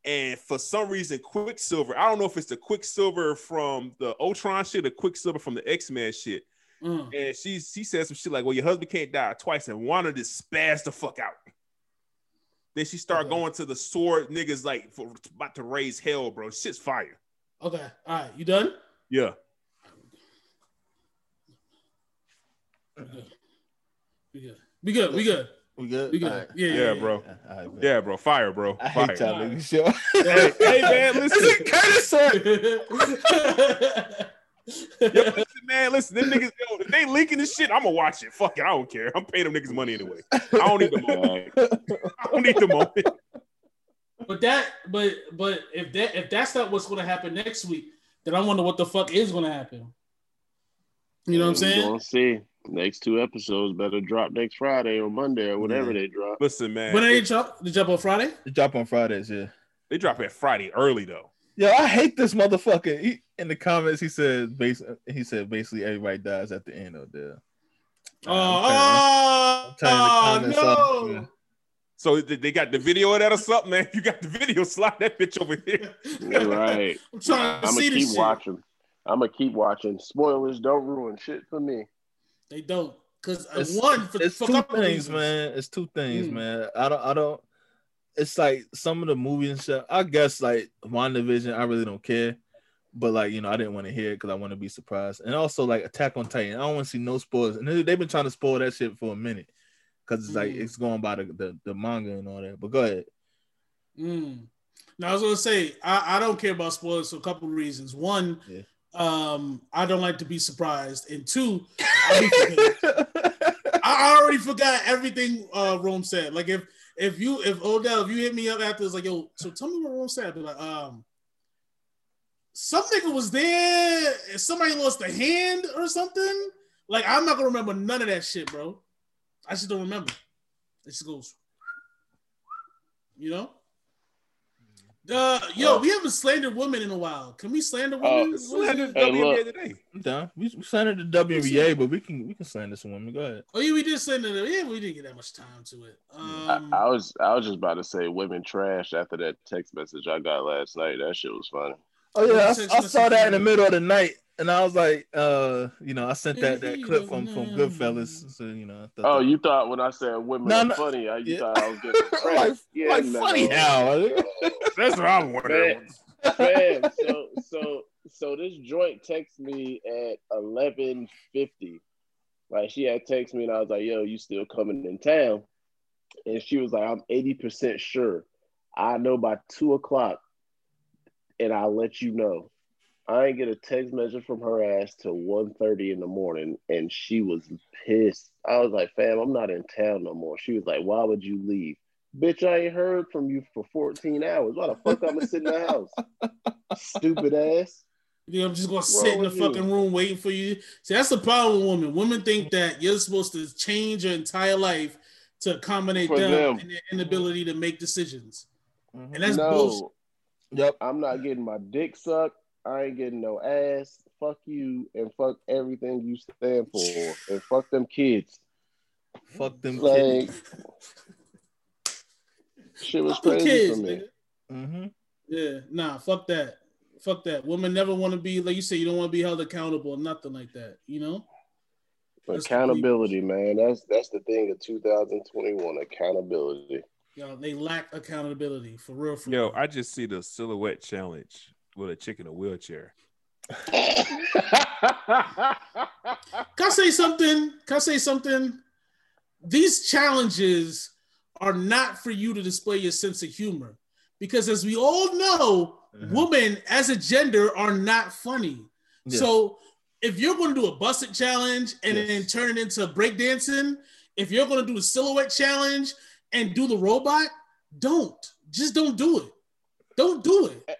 And for some reason, Quicksilver, I don't know if it's the Quicksilver from the Ultron shit or Quicksilver from the X-Men shit. Mm. And she she said some shit like, "Well, your husband can't die twice," and Wanda just spazzed the fuck out. Then she started Okay. going to the sword niggas like for, about to raise hell, bro. Shit's fire. Okay. All right. You done? Yeah, We good. We good. We good. We good? We good. All right. Yeah, yeah, yeah, yeah. bro. All right. Yeah, bro. Fire, bro. I Fire. hate y'all niggas. Show. Hey, hey, man, listen. Listen, Curtis said. Yo, listen, man, listen. Them niggas, yo, if they leaking this shit, I'm gonna watch it. Fuck it, I don't care. I'm paying them niggas money anyway. I don't need the moment. I don't need the moment. But that, but but if that if that's not what's going to happen next week, then I wonder what the fuck is going to happen. You know what I'm saying? gonna see. Next two episodes better drop next Friday or Monday or whatever Yeah. they drop. Listen, man. When they drop? They drop on Friday. They drop on Fridays, yeah. They drop it Friday early though. Yo, I hate this motherfucker. He, in the comments, he said, bas- he said basically everybody dies at the end of the. Oh, I'm oh, turning oh, comments off, no! So they they got the video of that or something, man. You got the video, slide that bitch over here. right. I'm trying I'm to gonna keep this shit. watching. I'm gonna keep watching. Spoilers don't ruin shit for me. They don't, because It's- one for, It's two things, reasons. man. It's two things, Mm. man. I don't, I don't. It's like some of the movies and stuff. I guess like WandaVision, I really don't care. But like you know, I didn't want to hear it because I want to be surprised. And also like Attack on Titan, I don't want to see no spoilers. And they- they've been trying to spoil that shit for a minute because it's like Mm. it's going by the, the the manga and all that. But go ahead. Mm. Now I was gonna say I, I don't care about spoilers for a couple of reasons. One, Yeah. um, I don't like to be surprised, and two, I. Already forgot everything uh Rome said. Like if if you if Odell if you hit me up after it's like yo, so tell me what Rome said. I'd be like um. Some nigga was there. Somebody lost a hand or something. Like I'm not gonna remember none of that shit, bro. I just don't remember. It just goes. You know. Uh, yo, Oh. we haven't slandered women in a while. Can we slander Oh, women? What is Slander it? Hey, WNBA look. today. I'm down. We, we signed it to WNBA, but we can we can slander this woman. Go ahead. Oh yeah, we did slander them. Yeah, we didn't get that much time to it. I, Um, I was I was just about to say women trash after that text message I got last night. That shit was funny. Oh yeah, I, I saw that in the middle of the night, and I was like, uh, you know, I sent that that clip from from Goodfellas. So you know, I thought Oh, that- you thought when I said women No, are no. funny, I, you Yeah. thought I was getting like, trash. yeah, like no. funny how? That's what I'm wondering. Man, so so so this joint texted me at eleven fifty. Like she had texted me and I was like, "Yo, you still coming in town?" And she was like, "I'm eighty percent sure. I know by two o'clock, and I'll let you know." I ain't get a text message from her ass till 1.30 in the morning, and she was pissed. I was like, "Fam, I'm not in town no more." She was like, "Why would you leave?" Bitch, I ain't heard from you for 14 hours. Why the fuck I'm gonna sit in the house? Stupid ass. you know, I'm just gonna What's sit in the with you? fucking room waiting for you. See, that's the problem with women. Women think that you're supposed to change your entire life to accommodate them, them. and their inability to make decisions. Mhm. And that's no, bullshit. Yep. I'm not getting my dick sucked. I ain't getting no ass. Fuck you and fuck everything you stand for. And fuck them kids. Fuck them Like kids. shit was Fuck crazy kids, for me. Mm-hmm. Yeah, nah, fuck that. Fuck that. Women never want to be like you say. You don't want to be held accountable, nothing like that. You know. That's Accountability, man. That's that's the thing of 2021. Accountability. You know, they lack accountability for real. For Yo, real. I just see the silhouette challenge with a chick in a wheelchair. Can I say something? Can I say something? These challenges are not for you to display your sense of humor. Because as we all know, Mhm. women as a gender are not funny. Yes. So if you're going to do a Buss It challenge and Yes. then turn it into breakdancing, if you're going to do a silhouette challenge and do the robot, don't. Just don't do it. Don't do it.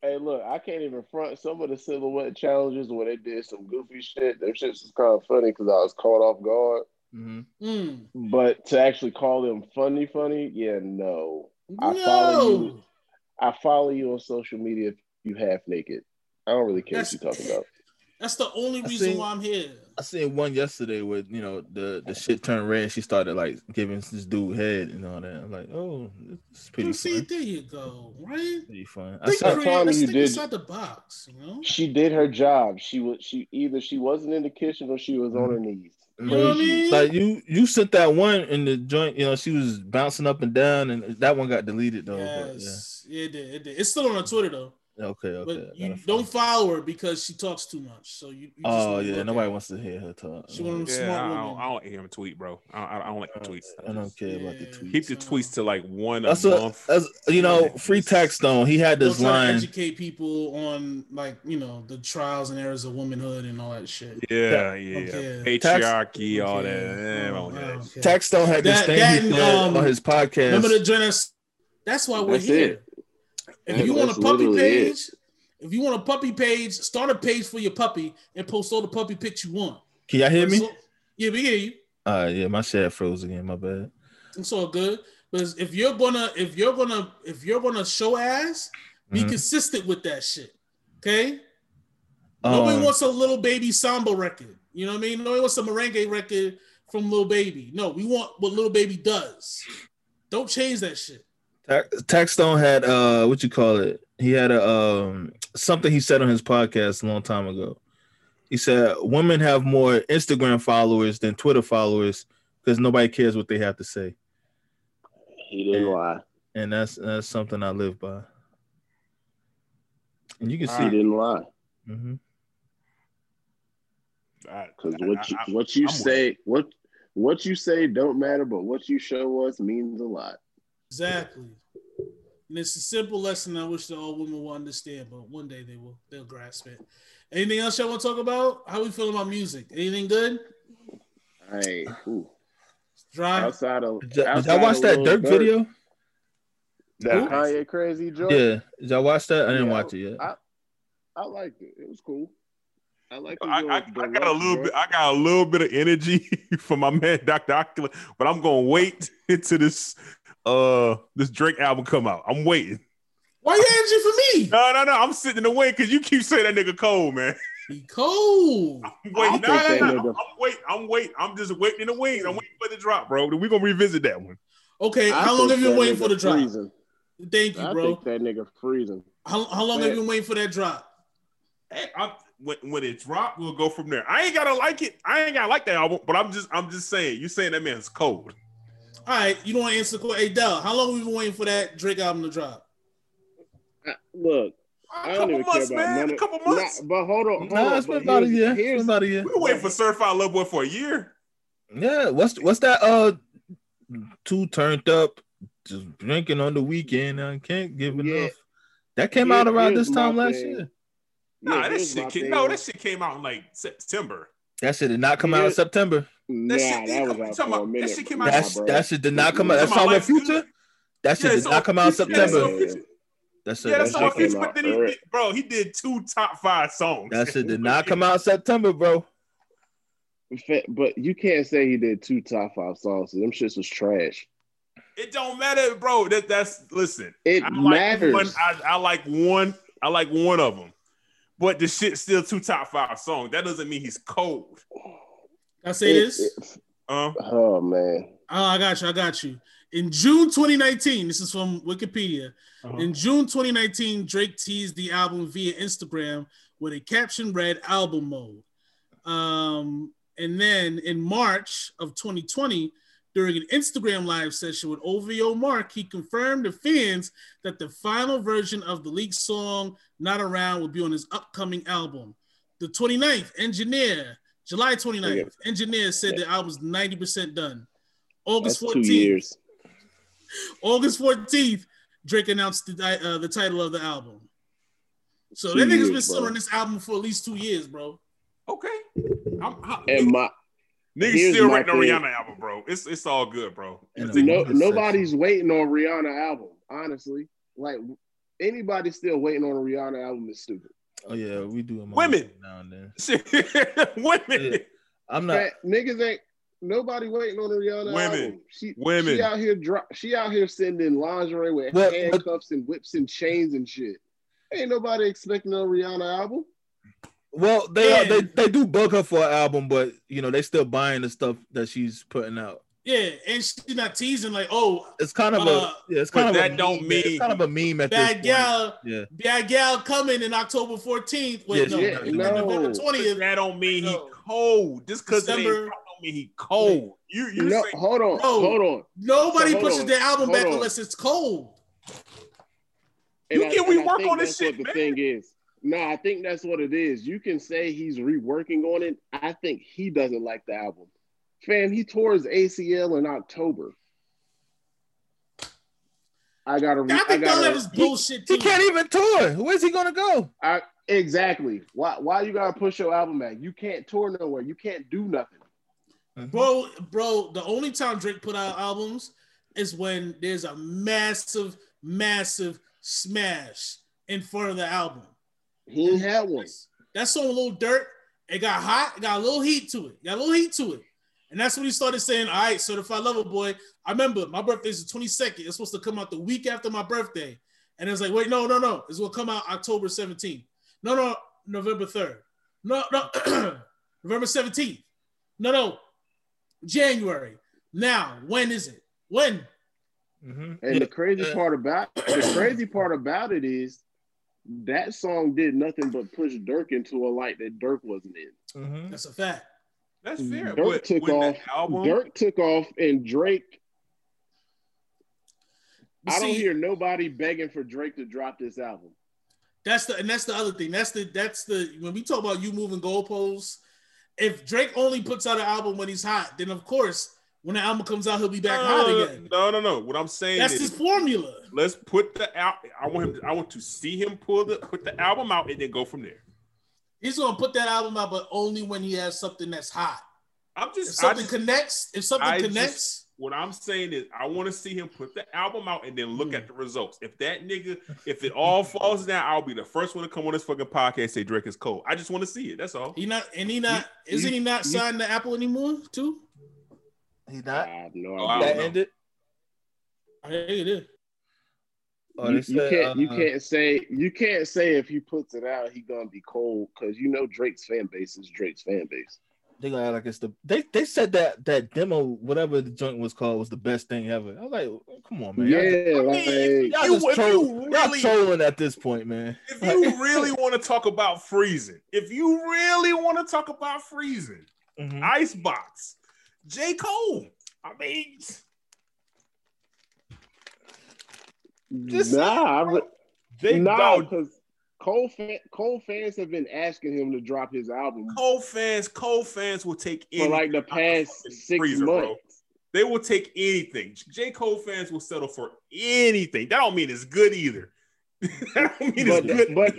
Hey, look, I can't even front some of the silhouette challenges when they did some goofy shit. Them shits was kind of funny because I was caught off guard. Mhm. Mm. But to actually call them funny, funny, yeah, no. I follow you. No, I follow you on social media if you half naked. I don't really care what you're talking about. that's the only reason seen- why I'm here. I seen one yesterday where you know the the shit turned red. She started like giving this dude head and all that. I'm like, oh, it's pretty You see, fun. there you go, right? Pretty fun. I Think saw, I'm creative, you, did- outside the box, you know. She did her job. She was she either she wasn't in the kitchen or she was on mm-hmm. her knees. You know what I mean? like you you sent that one in the joint. You know, she was bouncing up and down, and that one got deleted though. but, yes, yeah, it did. It did. It's still on her Twitter though, yeah. Okay, okay. but you gotta don't follow her because she talks too much. So you. you Oh wanna yeah, nobody wants to hear her talk. She one of them Yeah, smart I women. don't, I don't hear him tweet, bro. I, I, I don't like the tweets. I don't care about the tweets. Keep the tweets to like one a That's a, month. that's you know, free Taxstone. He had this try to line. educate people on like you know the trials and errors of womanhood and all that shit. yeah, yeah, Okay. patriarchy, all that. Okay. Oh, that okay. Taxstone had this That- thing that he said um, on his podcast. Remember the join us. That's why we're That's here. it. If That- you want a puppy literally it. page, if you want a puppy page, start a page for your puppy and post all the puppy pics you want. Can y'all hear me? So- yeah, we hear you. Uh yeah, my shit froze again. My bad. It's all good. But if you're gonna, if you're gonna, if you're gonna show ass, be Mhm. consistent with that shit. Okay. Nobody Um, wants a little baby samba record. You know what I mean? Nobody wants a merengue record from Lil Baby. No, we want what Lil Baby does. Don't change that shit. Tax- Taxstone had uh what you call it? He had a um something he said on his podcast a long time ago. He said women have more Instagram followers than Twitter followers because nobody cares what they have to say. He didn't Yeah. lie. And that's that's something I live by. And you can He see didn't lie. hmm Because what you what you I'm say what what you say don't matter, but what you show us means a lot. Exactly. And it's a simple lesson I wish that all women will understand, but one day they will they'll grasp it. Anything else y'all want to talk about? How we feel about music? Anything good? Hey, ooh. Dry. outside of Did y'all, did y'all watch that Lil Durk video? that Who? Kanye crazy joint. Yeah. Did y'all watch that? I didn't Yeah, watch it yet. I- I liked it. It was cool. I like. I, I, I got a little bit. I got a little bit of energy for my man Dr. Oculus, but I'm gonna wait until this uh this Drake album come out. I'm waiting. Why you energy for me? No, no, no. I'm sitting in the wait because you keep saying that nigga cold, man. He cold. I'm waiting. No, no, no. I'm waiting. I'm waiting. I'm just waiting in the wings. I'm waiting for the drop, bro. Then we gonna revisit that one. Okay, how long have you been waiting for the drop? Freezing. Thank you, I bro. think that nigga freezing. How, how long have you been waiting for that drop? Hey, I, when, when it drop, we'll go from there. I ain't gotta like it. I ain't gotta like that album, but I'm just I'm just saying. You saying that man's cold. All right, you don't want to answer the question. Hey, Dell, how long have you been waiting for that Drake album to drop? I- Look, A I don't couple even months, care about man. none A of- couple Nah, months. but hold on, hold Nah, on. it's been about a here's- year. It's been about a year. We been waiting for Certified Little Boy for a year. Yeah, what's what's that? Uh, too turned up, just drinking on the weekend. I can't give Yeah. enough. That came Here- out around this time last thing. year. Nah, yeah, that shit came, no, that shit came out in like September. That shit did not come out in September. Nah, That shit did that was come- out for about- a that shit came out- That's that shit did not come out. That's all about with Life future. That shit Yeah, did not come out in Yeah, it's September. on Future. That shit, Yeah, that that's that all shit shit came came Future. out. But then he, did- bro, he did two top five songs. That shit did not come out September, bro. But you can't say he did two top five songs. Them shits was trash. It don't matter, bro. That that's listen. It I like matters. one. I, I like one. I like one of them. But the shit's still two top five songs. That doesn't mean he's cold. I say It- this. it- Uh, oh man. Oh, I got you. I got you. In June 2019, this is from Wikipedia. Uh-huh. In June 2019, Drake teased the album via Instagram with a caption read album mode. Um, and then in March of 2020, during an Instagram live session with OVO Mark, he confirmed to fans that the final version of the leaked song Not Around will be on his upcoming album. The 29th, Engineer, July 29th, Engineer said the album's 90% done. August That's two 14th, years. August 14th, Drake announced the, uh, the title of the album. So Two that nigga's years, been sitting bro. on this album for at least two years, bro. okay. I'm, I, And my niggas still my writing a thing. Rihanna album, bro. It's it's all good, bro. No, nobody's waiting on Rihanna album. Honestly, like anybody still waiting on a Rihanna album is stupid. Oh yeah, we do Women. now and then. Women. Yeah. I'm not. Fat, niggas ain't Nobody waiting on the Rihanna Women. Oh, album. She, Women. She out here dro- She out here sending lingerie with but- handcuffs and whips and chains and shit. Ain't nobody expecting a Rihanna album. Well, they are, they they do book her for an album, but you know they still buying the stuff that she's putting out. Yeah, and she's not teasing like, oh, It's kind of Uh, a yeah. It's kind of that a don't meme. mean- it's kind of a meme at bad this point. gal, Yeah, bad gal coming in October 14th. Wait, Yes, no, yeah, no, November 20th. That don't mean he cold. Just because it ain't December- drop don't mean he cold. You you No, say hold on, Bro. hold on. Nobody So hold pushes on, their album hold back on. unless it's cold. And You I- can I rework think on this that's what shit, the man. thing is. No, I think that's what it is. You can say he's reworking on it. I think he doesn't like the album. Fam, he tore his ACL in October. I gotta. Re- I I think all that gotta. is bullshit too. he can't even tour. Where's he gonna go? I, exactly. Why? Why you gotta push your album back? You can't tour nowhere. You can't do nothing. Mm-hmm. Bro, bro, the only time Drake put out albums is when there's a massive, massive smash in front of the album. He had one. That song, a little dirt, it got hot, it got a little heat to it, got a little heat to it. And that's when he started saying, All right, certified lover boy. I remember my birthday is the 22nd. It's supposed to come out the week after my birthday. And it's like, wait, no, no, no. It's gonna come out October 17th. No, no, November 3rd. No, no, November 17th. No, no, January. Now, when is it? When? Mhm. And the crazy part about the crazy part about it is that song did nothing but push Durk into a light that Durk wasn't in. mhm. That's a fact. That's fair. Durk but took off. album, Durk took off, and Drake. But I don't hear nobody begging for Drake to drop this album. That's the and that's the other thing. That's the that's the when we talk about you moving goalposts. If Drake only puts out an album when he's hot, then of course when the album comes out, he'll be back hot uh, again. no, no, no. What I'm saying That's is, his formula. let's put the out. I want him. I want to see him pull the put the album out and then go from there. He's gonna put that album out, but only when he has something that's hot. I'm just, I something just connects, if something I connects, just- what I'm saying is, I want to see him put the album out and then look Mm. at the results. If that nigga, if it all falls down, I'll be the first one to come on this fucking podcast and say Drake is cold. I just want to see it. That's all. he not and he not You- isn't he not you- signed to Apple anymore too? He I not. have no Oh, I idea. That don't know. ended. I think it is. Oh, you, they you said, can't. you uh, can't say. You can't say if he puts it out, he gonna be cold because you know Drake's fan base is Drake's fan base. They gonna act like it's the they they said that that demo whatever the joint was called was the best thing ever. I was like, come on, man. Y'all Yeah, just- like y'all You- just if troll- you y'all trolling at this point, man. If you really want to talk about freezing, if you really want to talk about freezing, Mhm. Icebox, J. Cole. I mean, Just- nah, I they nah, because Cole fan, Cole fans have been asking him to drop his album Cole fans, Cole fans will take for any like the past six freezer, bro. months. They will take anything. J. Cole fans will settle for anything. That don't mean it's good either. that don't mean But- it's good but-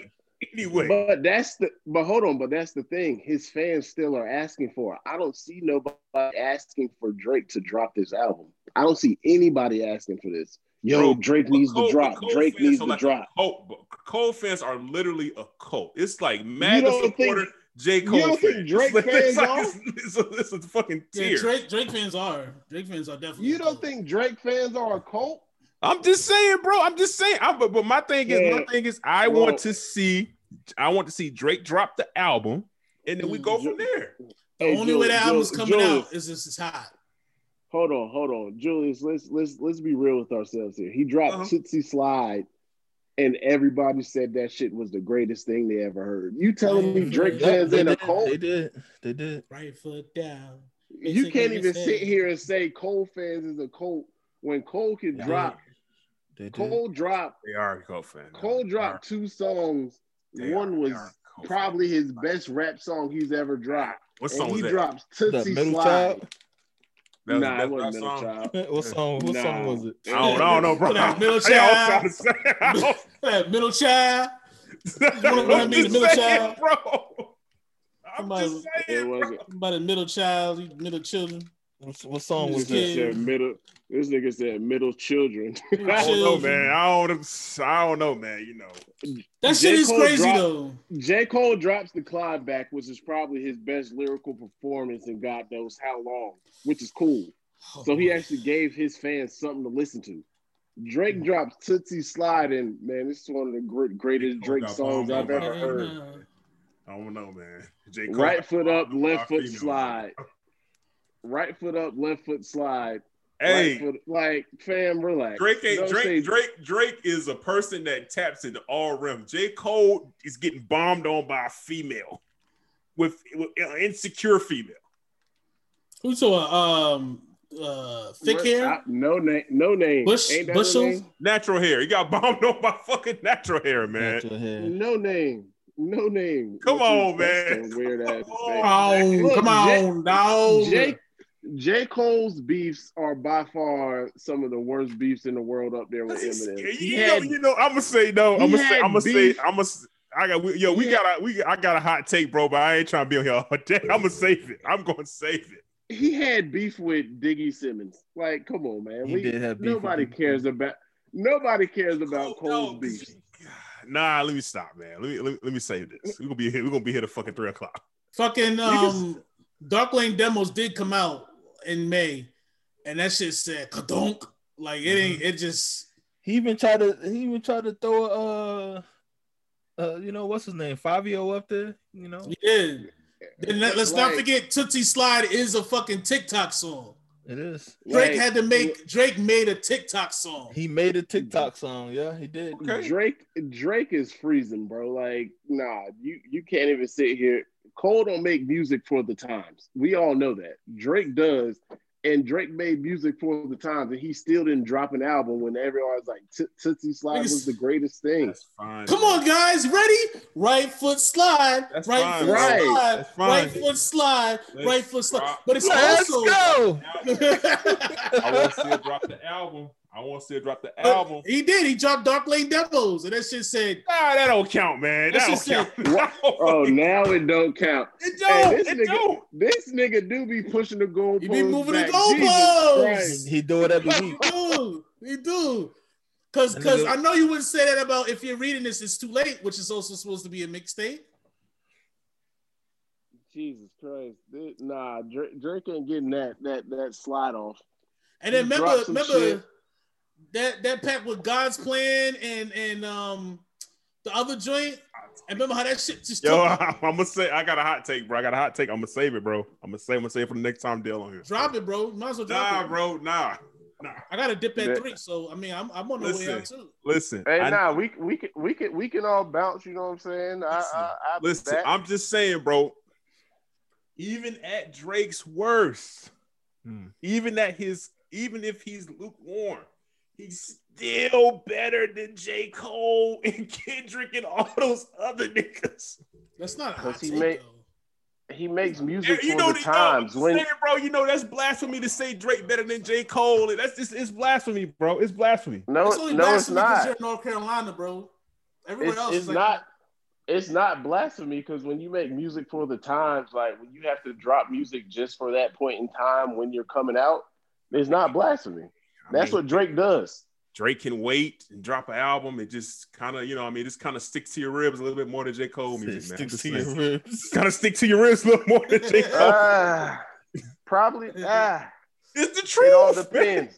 anyway. But that's the but hold on, but that's the thing. His fans still are asking for it. I don't see nobody asking for Drake to drop this album. I don't see anybody asking for this. Yo, Bro, Drake needs Cole- to drop. Drake fans needs are to like drop. A cult, but Cole fans are literally a cult. It's like MAGA don't think- supporter, J. Cole. don't think. Drake It's like- fans like- are? It's, it's, it's a fucking Yeah. Drake Drake fans are. Drake fans are definitely. You don't think Drake fans are a cult? I'm just saying, bro. I'm just saying. I'm, but, but my thing is, my thing is, I Well- want to see, I want to see Drake drop the album, and then we mm, go from there. the Hey, only Jul- way the album's Jul- coming Julius, out is this is hot. Hold on, hold on, Julius. Let's let's let's be real with ourselves here. He dropped Uh-huh. Tootsie Slide, and everybody said that shit was the greatest thing they ever heard. You telling me Yeah, Drake Yeah, fans they in a did. cult? They did. They did. Right foot down. You can't even it's sit here and say Cole fans is a cult when Cole can They drop. They did. Cole dropped. They are a cult fan. Cole dropped two songs. They One are- was they are a cult probably his best rap song he's ever dropped. What And song was he that? drops The Tootsie middle Slide. child. That was nah, the it wasn't Middle song. Child. what song? What song was it? I don't, I don't know, bro. That middle child. sound the same. I don't- That middle child. wanna I'm the middle saying, child? bro. I'm Somebody- just It saying, bro. wasn't. About a middle child, middle children. What, what song was This This nigga that? said middle. This nigga said middle children. I don't know, man. I don't. I don't know, man. You know. That J. shit is Cole crazy dropped- though. J. Cole drops the Climb Back, which is probably his best lyrical performance in God knows how long, which is cool. Oh, so he actually gave his fans something to listen to. Drake mm. drops Tootsie Slide, and man, this is one of the great, greatest Drake songs I've ever heard. I don't know, man. J. Cole Right foot up, left foot slide. Right foot up, left foot slide. Hey, right foot, like fam, relax. Drake ain't Don't Drake. say- Drake Drake is a person that taps into all rims. J. Cole is getting bombed on by a female with, with an insecure female. Who saw um uh thick hair? I- Noname, no name. Bush- Ain't that name? Natural hair. He got bombed on by fucking natural hair, man. Natural hair. Noname. No name. Come Which on, man. so Weird ass. Come thing. Look, come J- on, no. J. J. Cole's beefs are by far some of the worst beefs in the world up there with Eminem. He know, had- you know, I'm gonna say no. I'm gonna say. I'm gonna say. I'm gonna. I got. we- Yo, we He got a. We. I got a hot take, bro. But I ain't trying to be on here all day. I'm gonna save it. I'm gonna save it. he had beef with Diggy Simmons. Like, come on, man. He we, did have beef nobody Diggy cares about nobody cares about Oh, no, Cole's beef. Nah, let me stop, man. Let me let me, let me save this. We're gonna be here. We're gonna be here to fucking three o'clock. Fucking um Dark Lane demos did come out in May, and that shit said kadonk. Like it ain't it just He even tried to. He even tried to throw a. Uh, uh, you know what's his name? Fabio up there. You know, he did. Then let, us not forget Toosie Slide is a fucking TikTok song. it is. Drake Like, had to make Drake made a TikTok song. He made a TikTok song. Yeah, he did. Okay. Drake Drake is freezing, bro. Like, nah, you you can't even sit here. Cole don't make music for the times. We all know that. Drake does, and Drake made music for the times, and he still didn't drop an album when everyone's like "T- Toosie Slide was the greatest thing. That's fine. Come man. on, guys, ready? Right foot slide, That's right fine, foot bro. slide, That's fine. right foot slide, Let's right foot slide. rock. But it's Let's also go. I want to see drop the album. I want to see her drop the But album. He did. He dropped Dark Lane demos, and that shit said, Nah, that don't count, man. That That's don't just count. That Oh, now it don't count. It don't. this it nigga- don't. This nigga do be pushing the goalposts. He be moving the back. goalposts. He do it every "He week. do, he do." Because, because I know you wouldn't say that about if you're reading this. It's too late, which is also supposed to be a mixtape. Jesus Christ. This- nah, Drake, Drake ain't getting that that that slide off. And then He remember, remember shit. That that pack with God's plan and and um the other joint. And remember how that shit just Yo, took- I'm gonna say I got a hot take, bro. I got a hot take. I'm gonna save it, bro. I'm gonna say I'm gonna save it for the next time deal on here. drop it, bro. Might as well drop Nah, it. bro. Nah. Nah. I got to dip at Yeah. three, so I mean, I'm I'm on the way Listen. out too. Listen. Hey, I- nah, we we can we can we can all bounce. You know what I'm saying? I, Listen, I, I Listen, that- I'm just saying, bro. Even at Drake's worst, Hmm. even at his, even if he's lukewarm, he's still better than J. Cole and Kendrick and all those other niggas. That's not a hot he take, made- though. he makes music you for know the the- times. no, I'm when saying, bro, you know that's blasphemy to say Drake better than J. Cole. That's just it's blasphemy, bro. It's blasphemy. no, It's only no, it's blasphemy because not. you're in North Carolina, bro. Everywhere It's, else it's is like, not. It's not blasphemy because when you make music for the times, like when you have to drop music just for that point in time when you're coming out, it's not blasphemy. I That's mean, what Drake does. Drake can wait and drop an album. It just kind of, you know, I mean, it just kind of sticks to your ribs a little bit more than J. Cole music, man. Sticks to your ribs. kind of stick to your ribs a little more than J. Cole. Ah, probably. Ah, it's the truth. it all truth. depends.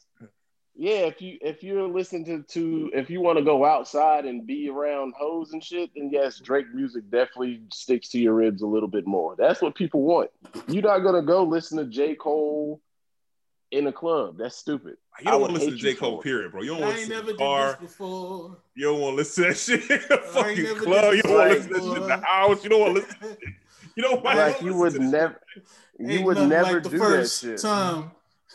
Yeah, if you if you're listening to, to if you want to go outside and be around hoes and shit, then yes, Drake music definitely sticks to your ribs a little bit more. That's what people want. You're not gonna go listen to J. Cole in a club. That's stupid. Ah, you don't want to listen to J. Cole, period, bro. You don't want to ain't listen never to did the car. this before. You don't want to listen to that shit in the fucking club. You don't want to listen to that shit in the house. You don't want to listen. To you don't want Like to you listen would to this never, you Ain't would nothing never like the do first that shit. time.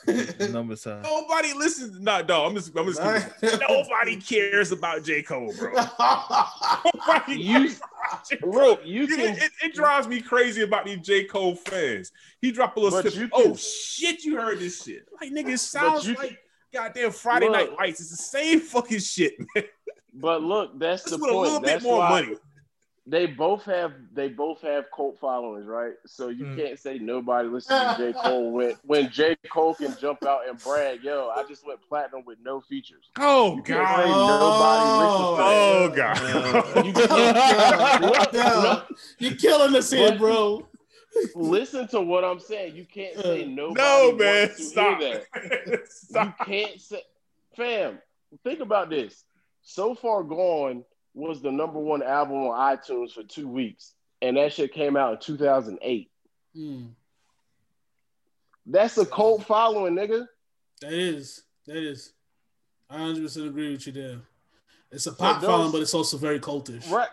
Number sign. Nobody listens. Nah, dog. I'm just. I'm just. Right. Nobody cares about J. Cole, bro. Nobody You- cares about J. Cole. Look, you It, can it, it drives me crazy about these J. Cole fans. He dropped a little But slip. you Oh shit, you heard this shit. Like nigga, it sounds like goddamn Friday Night Lights. It's the same fucking shit, man. But look, that's Just the with a little point. bit That's more why, money. They both have they both have cult followers, right? So you Mm. can't say nobody listens to J. Cole when when J. Cole can jump out and brag, yo, I just went platinum with no features. Oh You can't say Oh listens to that. god. You can't What the hell? You're killing us here, bro. listen to what I'm saying. You can't say nobody no, man. wants to Stop. hear that. You Stop. can't say, fam. Think about this. So far gone was the number one album on iTunes for two weeks, and that shit came out in 2008. Mm, That's a cult following, nigga. that is. That is. I 100% agree with you there. It's a pop those- following, but it's also very cultish. Right?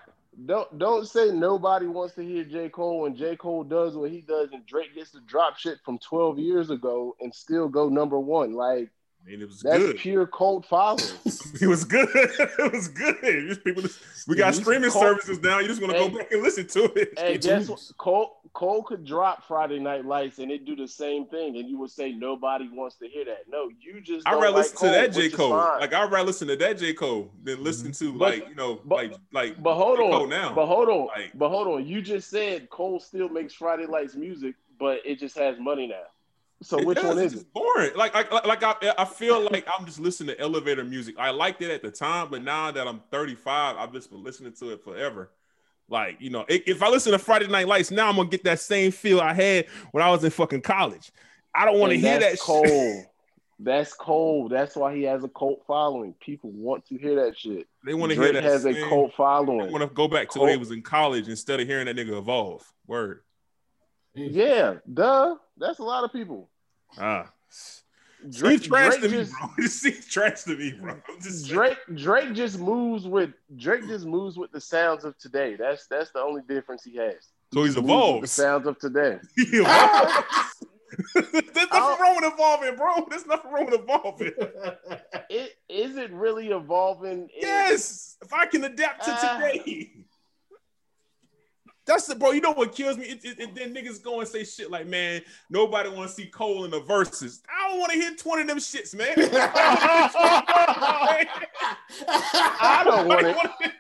Don't don't say nobody wants to hear J Cole when J Cole does what he does, and Drake gets to drop shit from 12 years ago and still go number one. Like I mean, it was that's good. pure cult following. It was good. it was good. People, we got streaming Cole- services now. You just want to go back and listen to it. Hey, guess what? Cole Cole could drop Friday Night Lights and it do the same thing, and you would say nobody wants to hear that. No, you just. I'd rather like listen to that J Cole. Like I'd rather listen to that J Cole than mm-hmm. listen to But- like you know but- like like But hold on, now. but hold on, Like- but hold on. You just said Cole still makes Friday Lights music, but it just has money now. So It which does, one it's is it? boring. Like, like, like I, I feel like I'm just listening to elevator music. I liked it at the time, but now that I'm 35, I've just been listening to it forever. Like, you know, if, if I listen to Friday Night Lights now, I'm gonna get that same feel I had when I was in fucking college. I don't want to hear that Cold. shit. That's cold. That's why he has a cult following. People want to hear that shit. They want to hear Drake that. has a same- cult They following. want to go back to when he was in college instead of hearing that nigga evolve. Word. Yeah, duh. That's a lot of people. Ah. Drake, Seems trash Drake to me, just, bro. It trash to me, bro. Just. Drake Drake just moves with Drake just moves with the sounds of today. That's that's the only difference he has. So he's with evolved. The sounds of today. He. There's nothing I'll- wrong with evolving, bro. There's nothing wrong with evolving. It is it really evolving? Yes, if I can adapt to Ah. today. That's the bro. You know what kills me? It, it, it- then niggas go and say shit like, "Man, nobody want to see Cole in the verses." I don't want to hear twenty of them shits, man. I don't want it. wanna hear.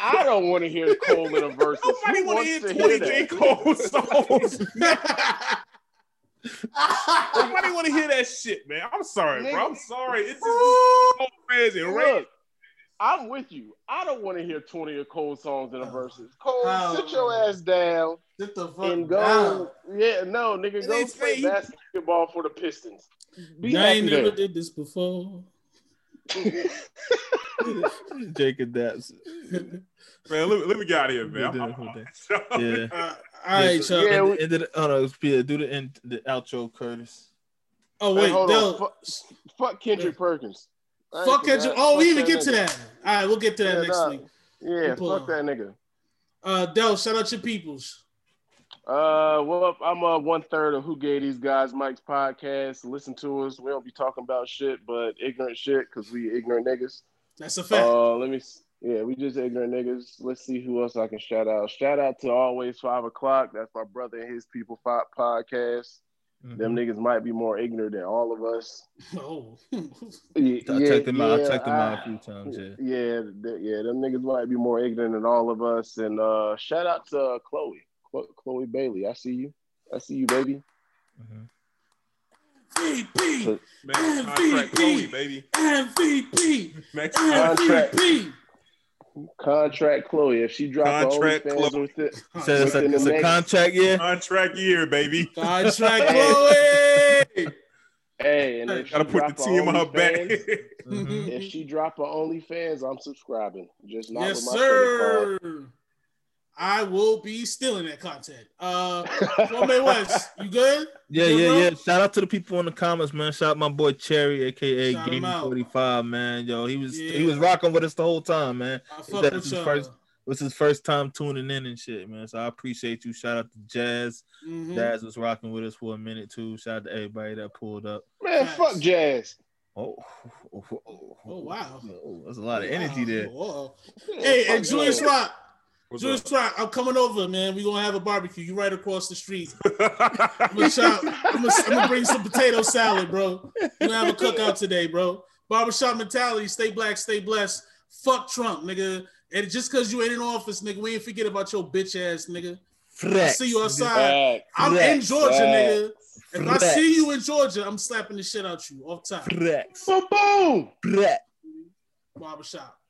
I don't want to hear Cole in a verse. Nobody Who want to hear twenty hear J that? Cole songs. Nobody want to hear that shit, man. I'm sorry, bro. I'm sorry. It's just Cole fans and Ray. Look, I'm with you. I don't want to hear 20 of Cole songs in a verses. Cole, Oh. sit your ass down Get the fuck and down. go. Yeah, no, nigga, It go ain't play fair. basketball for the Pistons. Be I happy ain't never there. did this before. Jake adapts. Man, let, me- let me get out of here, man. Yeah, I'm- I'm- Yeah. Uh, all right, so- y'all. Yeah, and, we- and the, oh no, Peter, do the end, the outro, Curtis. Oh Hey, wait, hold no. on. Fuck, fuck Kendrick Perkins. I Fuck. Kendrick. Oh, we even get to that. All right, we'll get to that Yeah, next nah. week. Yeah, Pull fuck on. that nigga. Uh, Del, shout out your peoples. Uh, well, I'm uh, one third of Who Gave These Guys Mics podcast. Listen to us. We don't be talking about shit, but ignorant shit because we ignorant niggas. That's a fact. Uh, let me. Yeah, we just ignorant niggas. Let's see who else I can shout out. Shout out to Always Five O'clock. That's my brother and his people five podcast. Mm-hmm. Them niggas might be more ignorant than all of us. oh. Yeah, I checked them out. I yeah, checked them out I- a few times. Yeah. Yeah, th- yeah, them niggas might be more ignorant than all of us. And uh, shout out to uh, Chloe, Chlo- Chloe Bailey. I see you. I see you, baby. Mhm. VP, Man, contract baby. MVP, MVP. Contract Chloe. If she drop her Contract OnlyFans Chloe. with it, He said it's a, the it's a contract year. contract year, baby. Contract Chloe. hey, and if Gotta she put drop the team on her back. Mhm. If she drop her OnlyFans, I'm subscribing. Just not yes, with my credit sir. I will be stealing that content. Uh, Kwame West, you good? Yeah, Yeah, yeah, bro. yeah. Shout out to the people in the comments, man. Shout out my boy Cherry, aka Shout him Gaming. Forty Five, man. Yo, he was he was rocking with us the whole time, man. I Is fuck that with his first- It was his first time tuning in and shit, man. So I appreciate you. Shout out to Jazz. Mhm. Jazz was rocking with us for a minute too. Shout out to everybody that pulled up. Man, Facts. fuck jazz. Oh, oh, oh, oh, Oh, wow. Oh, there's a lot of energy Wow. there. Whoa. Hey, fuck and Julius. Rock, What's Julius Rock, I'm coming over, man. We're gonna have a barbecue. You right across the street. I'm gonna, shout, I'm, gonna, I'm gonna bring some potato salad, bro. We're gonna have a cookout today, bro. Barbershop mentality. Stay black, stay blessed. Fuck Trump, nigga. And just because you ain't in office, nigga, we ain't forget about your bitch ass, nigga. I Flex. see you outside. Facts. I'm in Flex. Georgia, nigga. If I see you in Georgia, I'm slapping the shit out you off top. Flex. Boom, boom. Flex. Barbershop.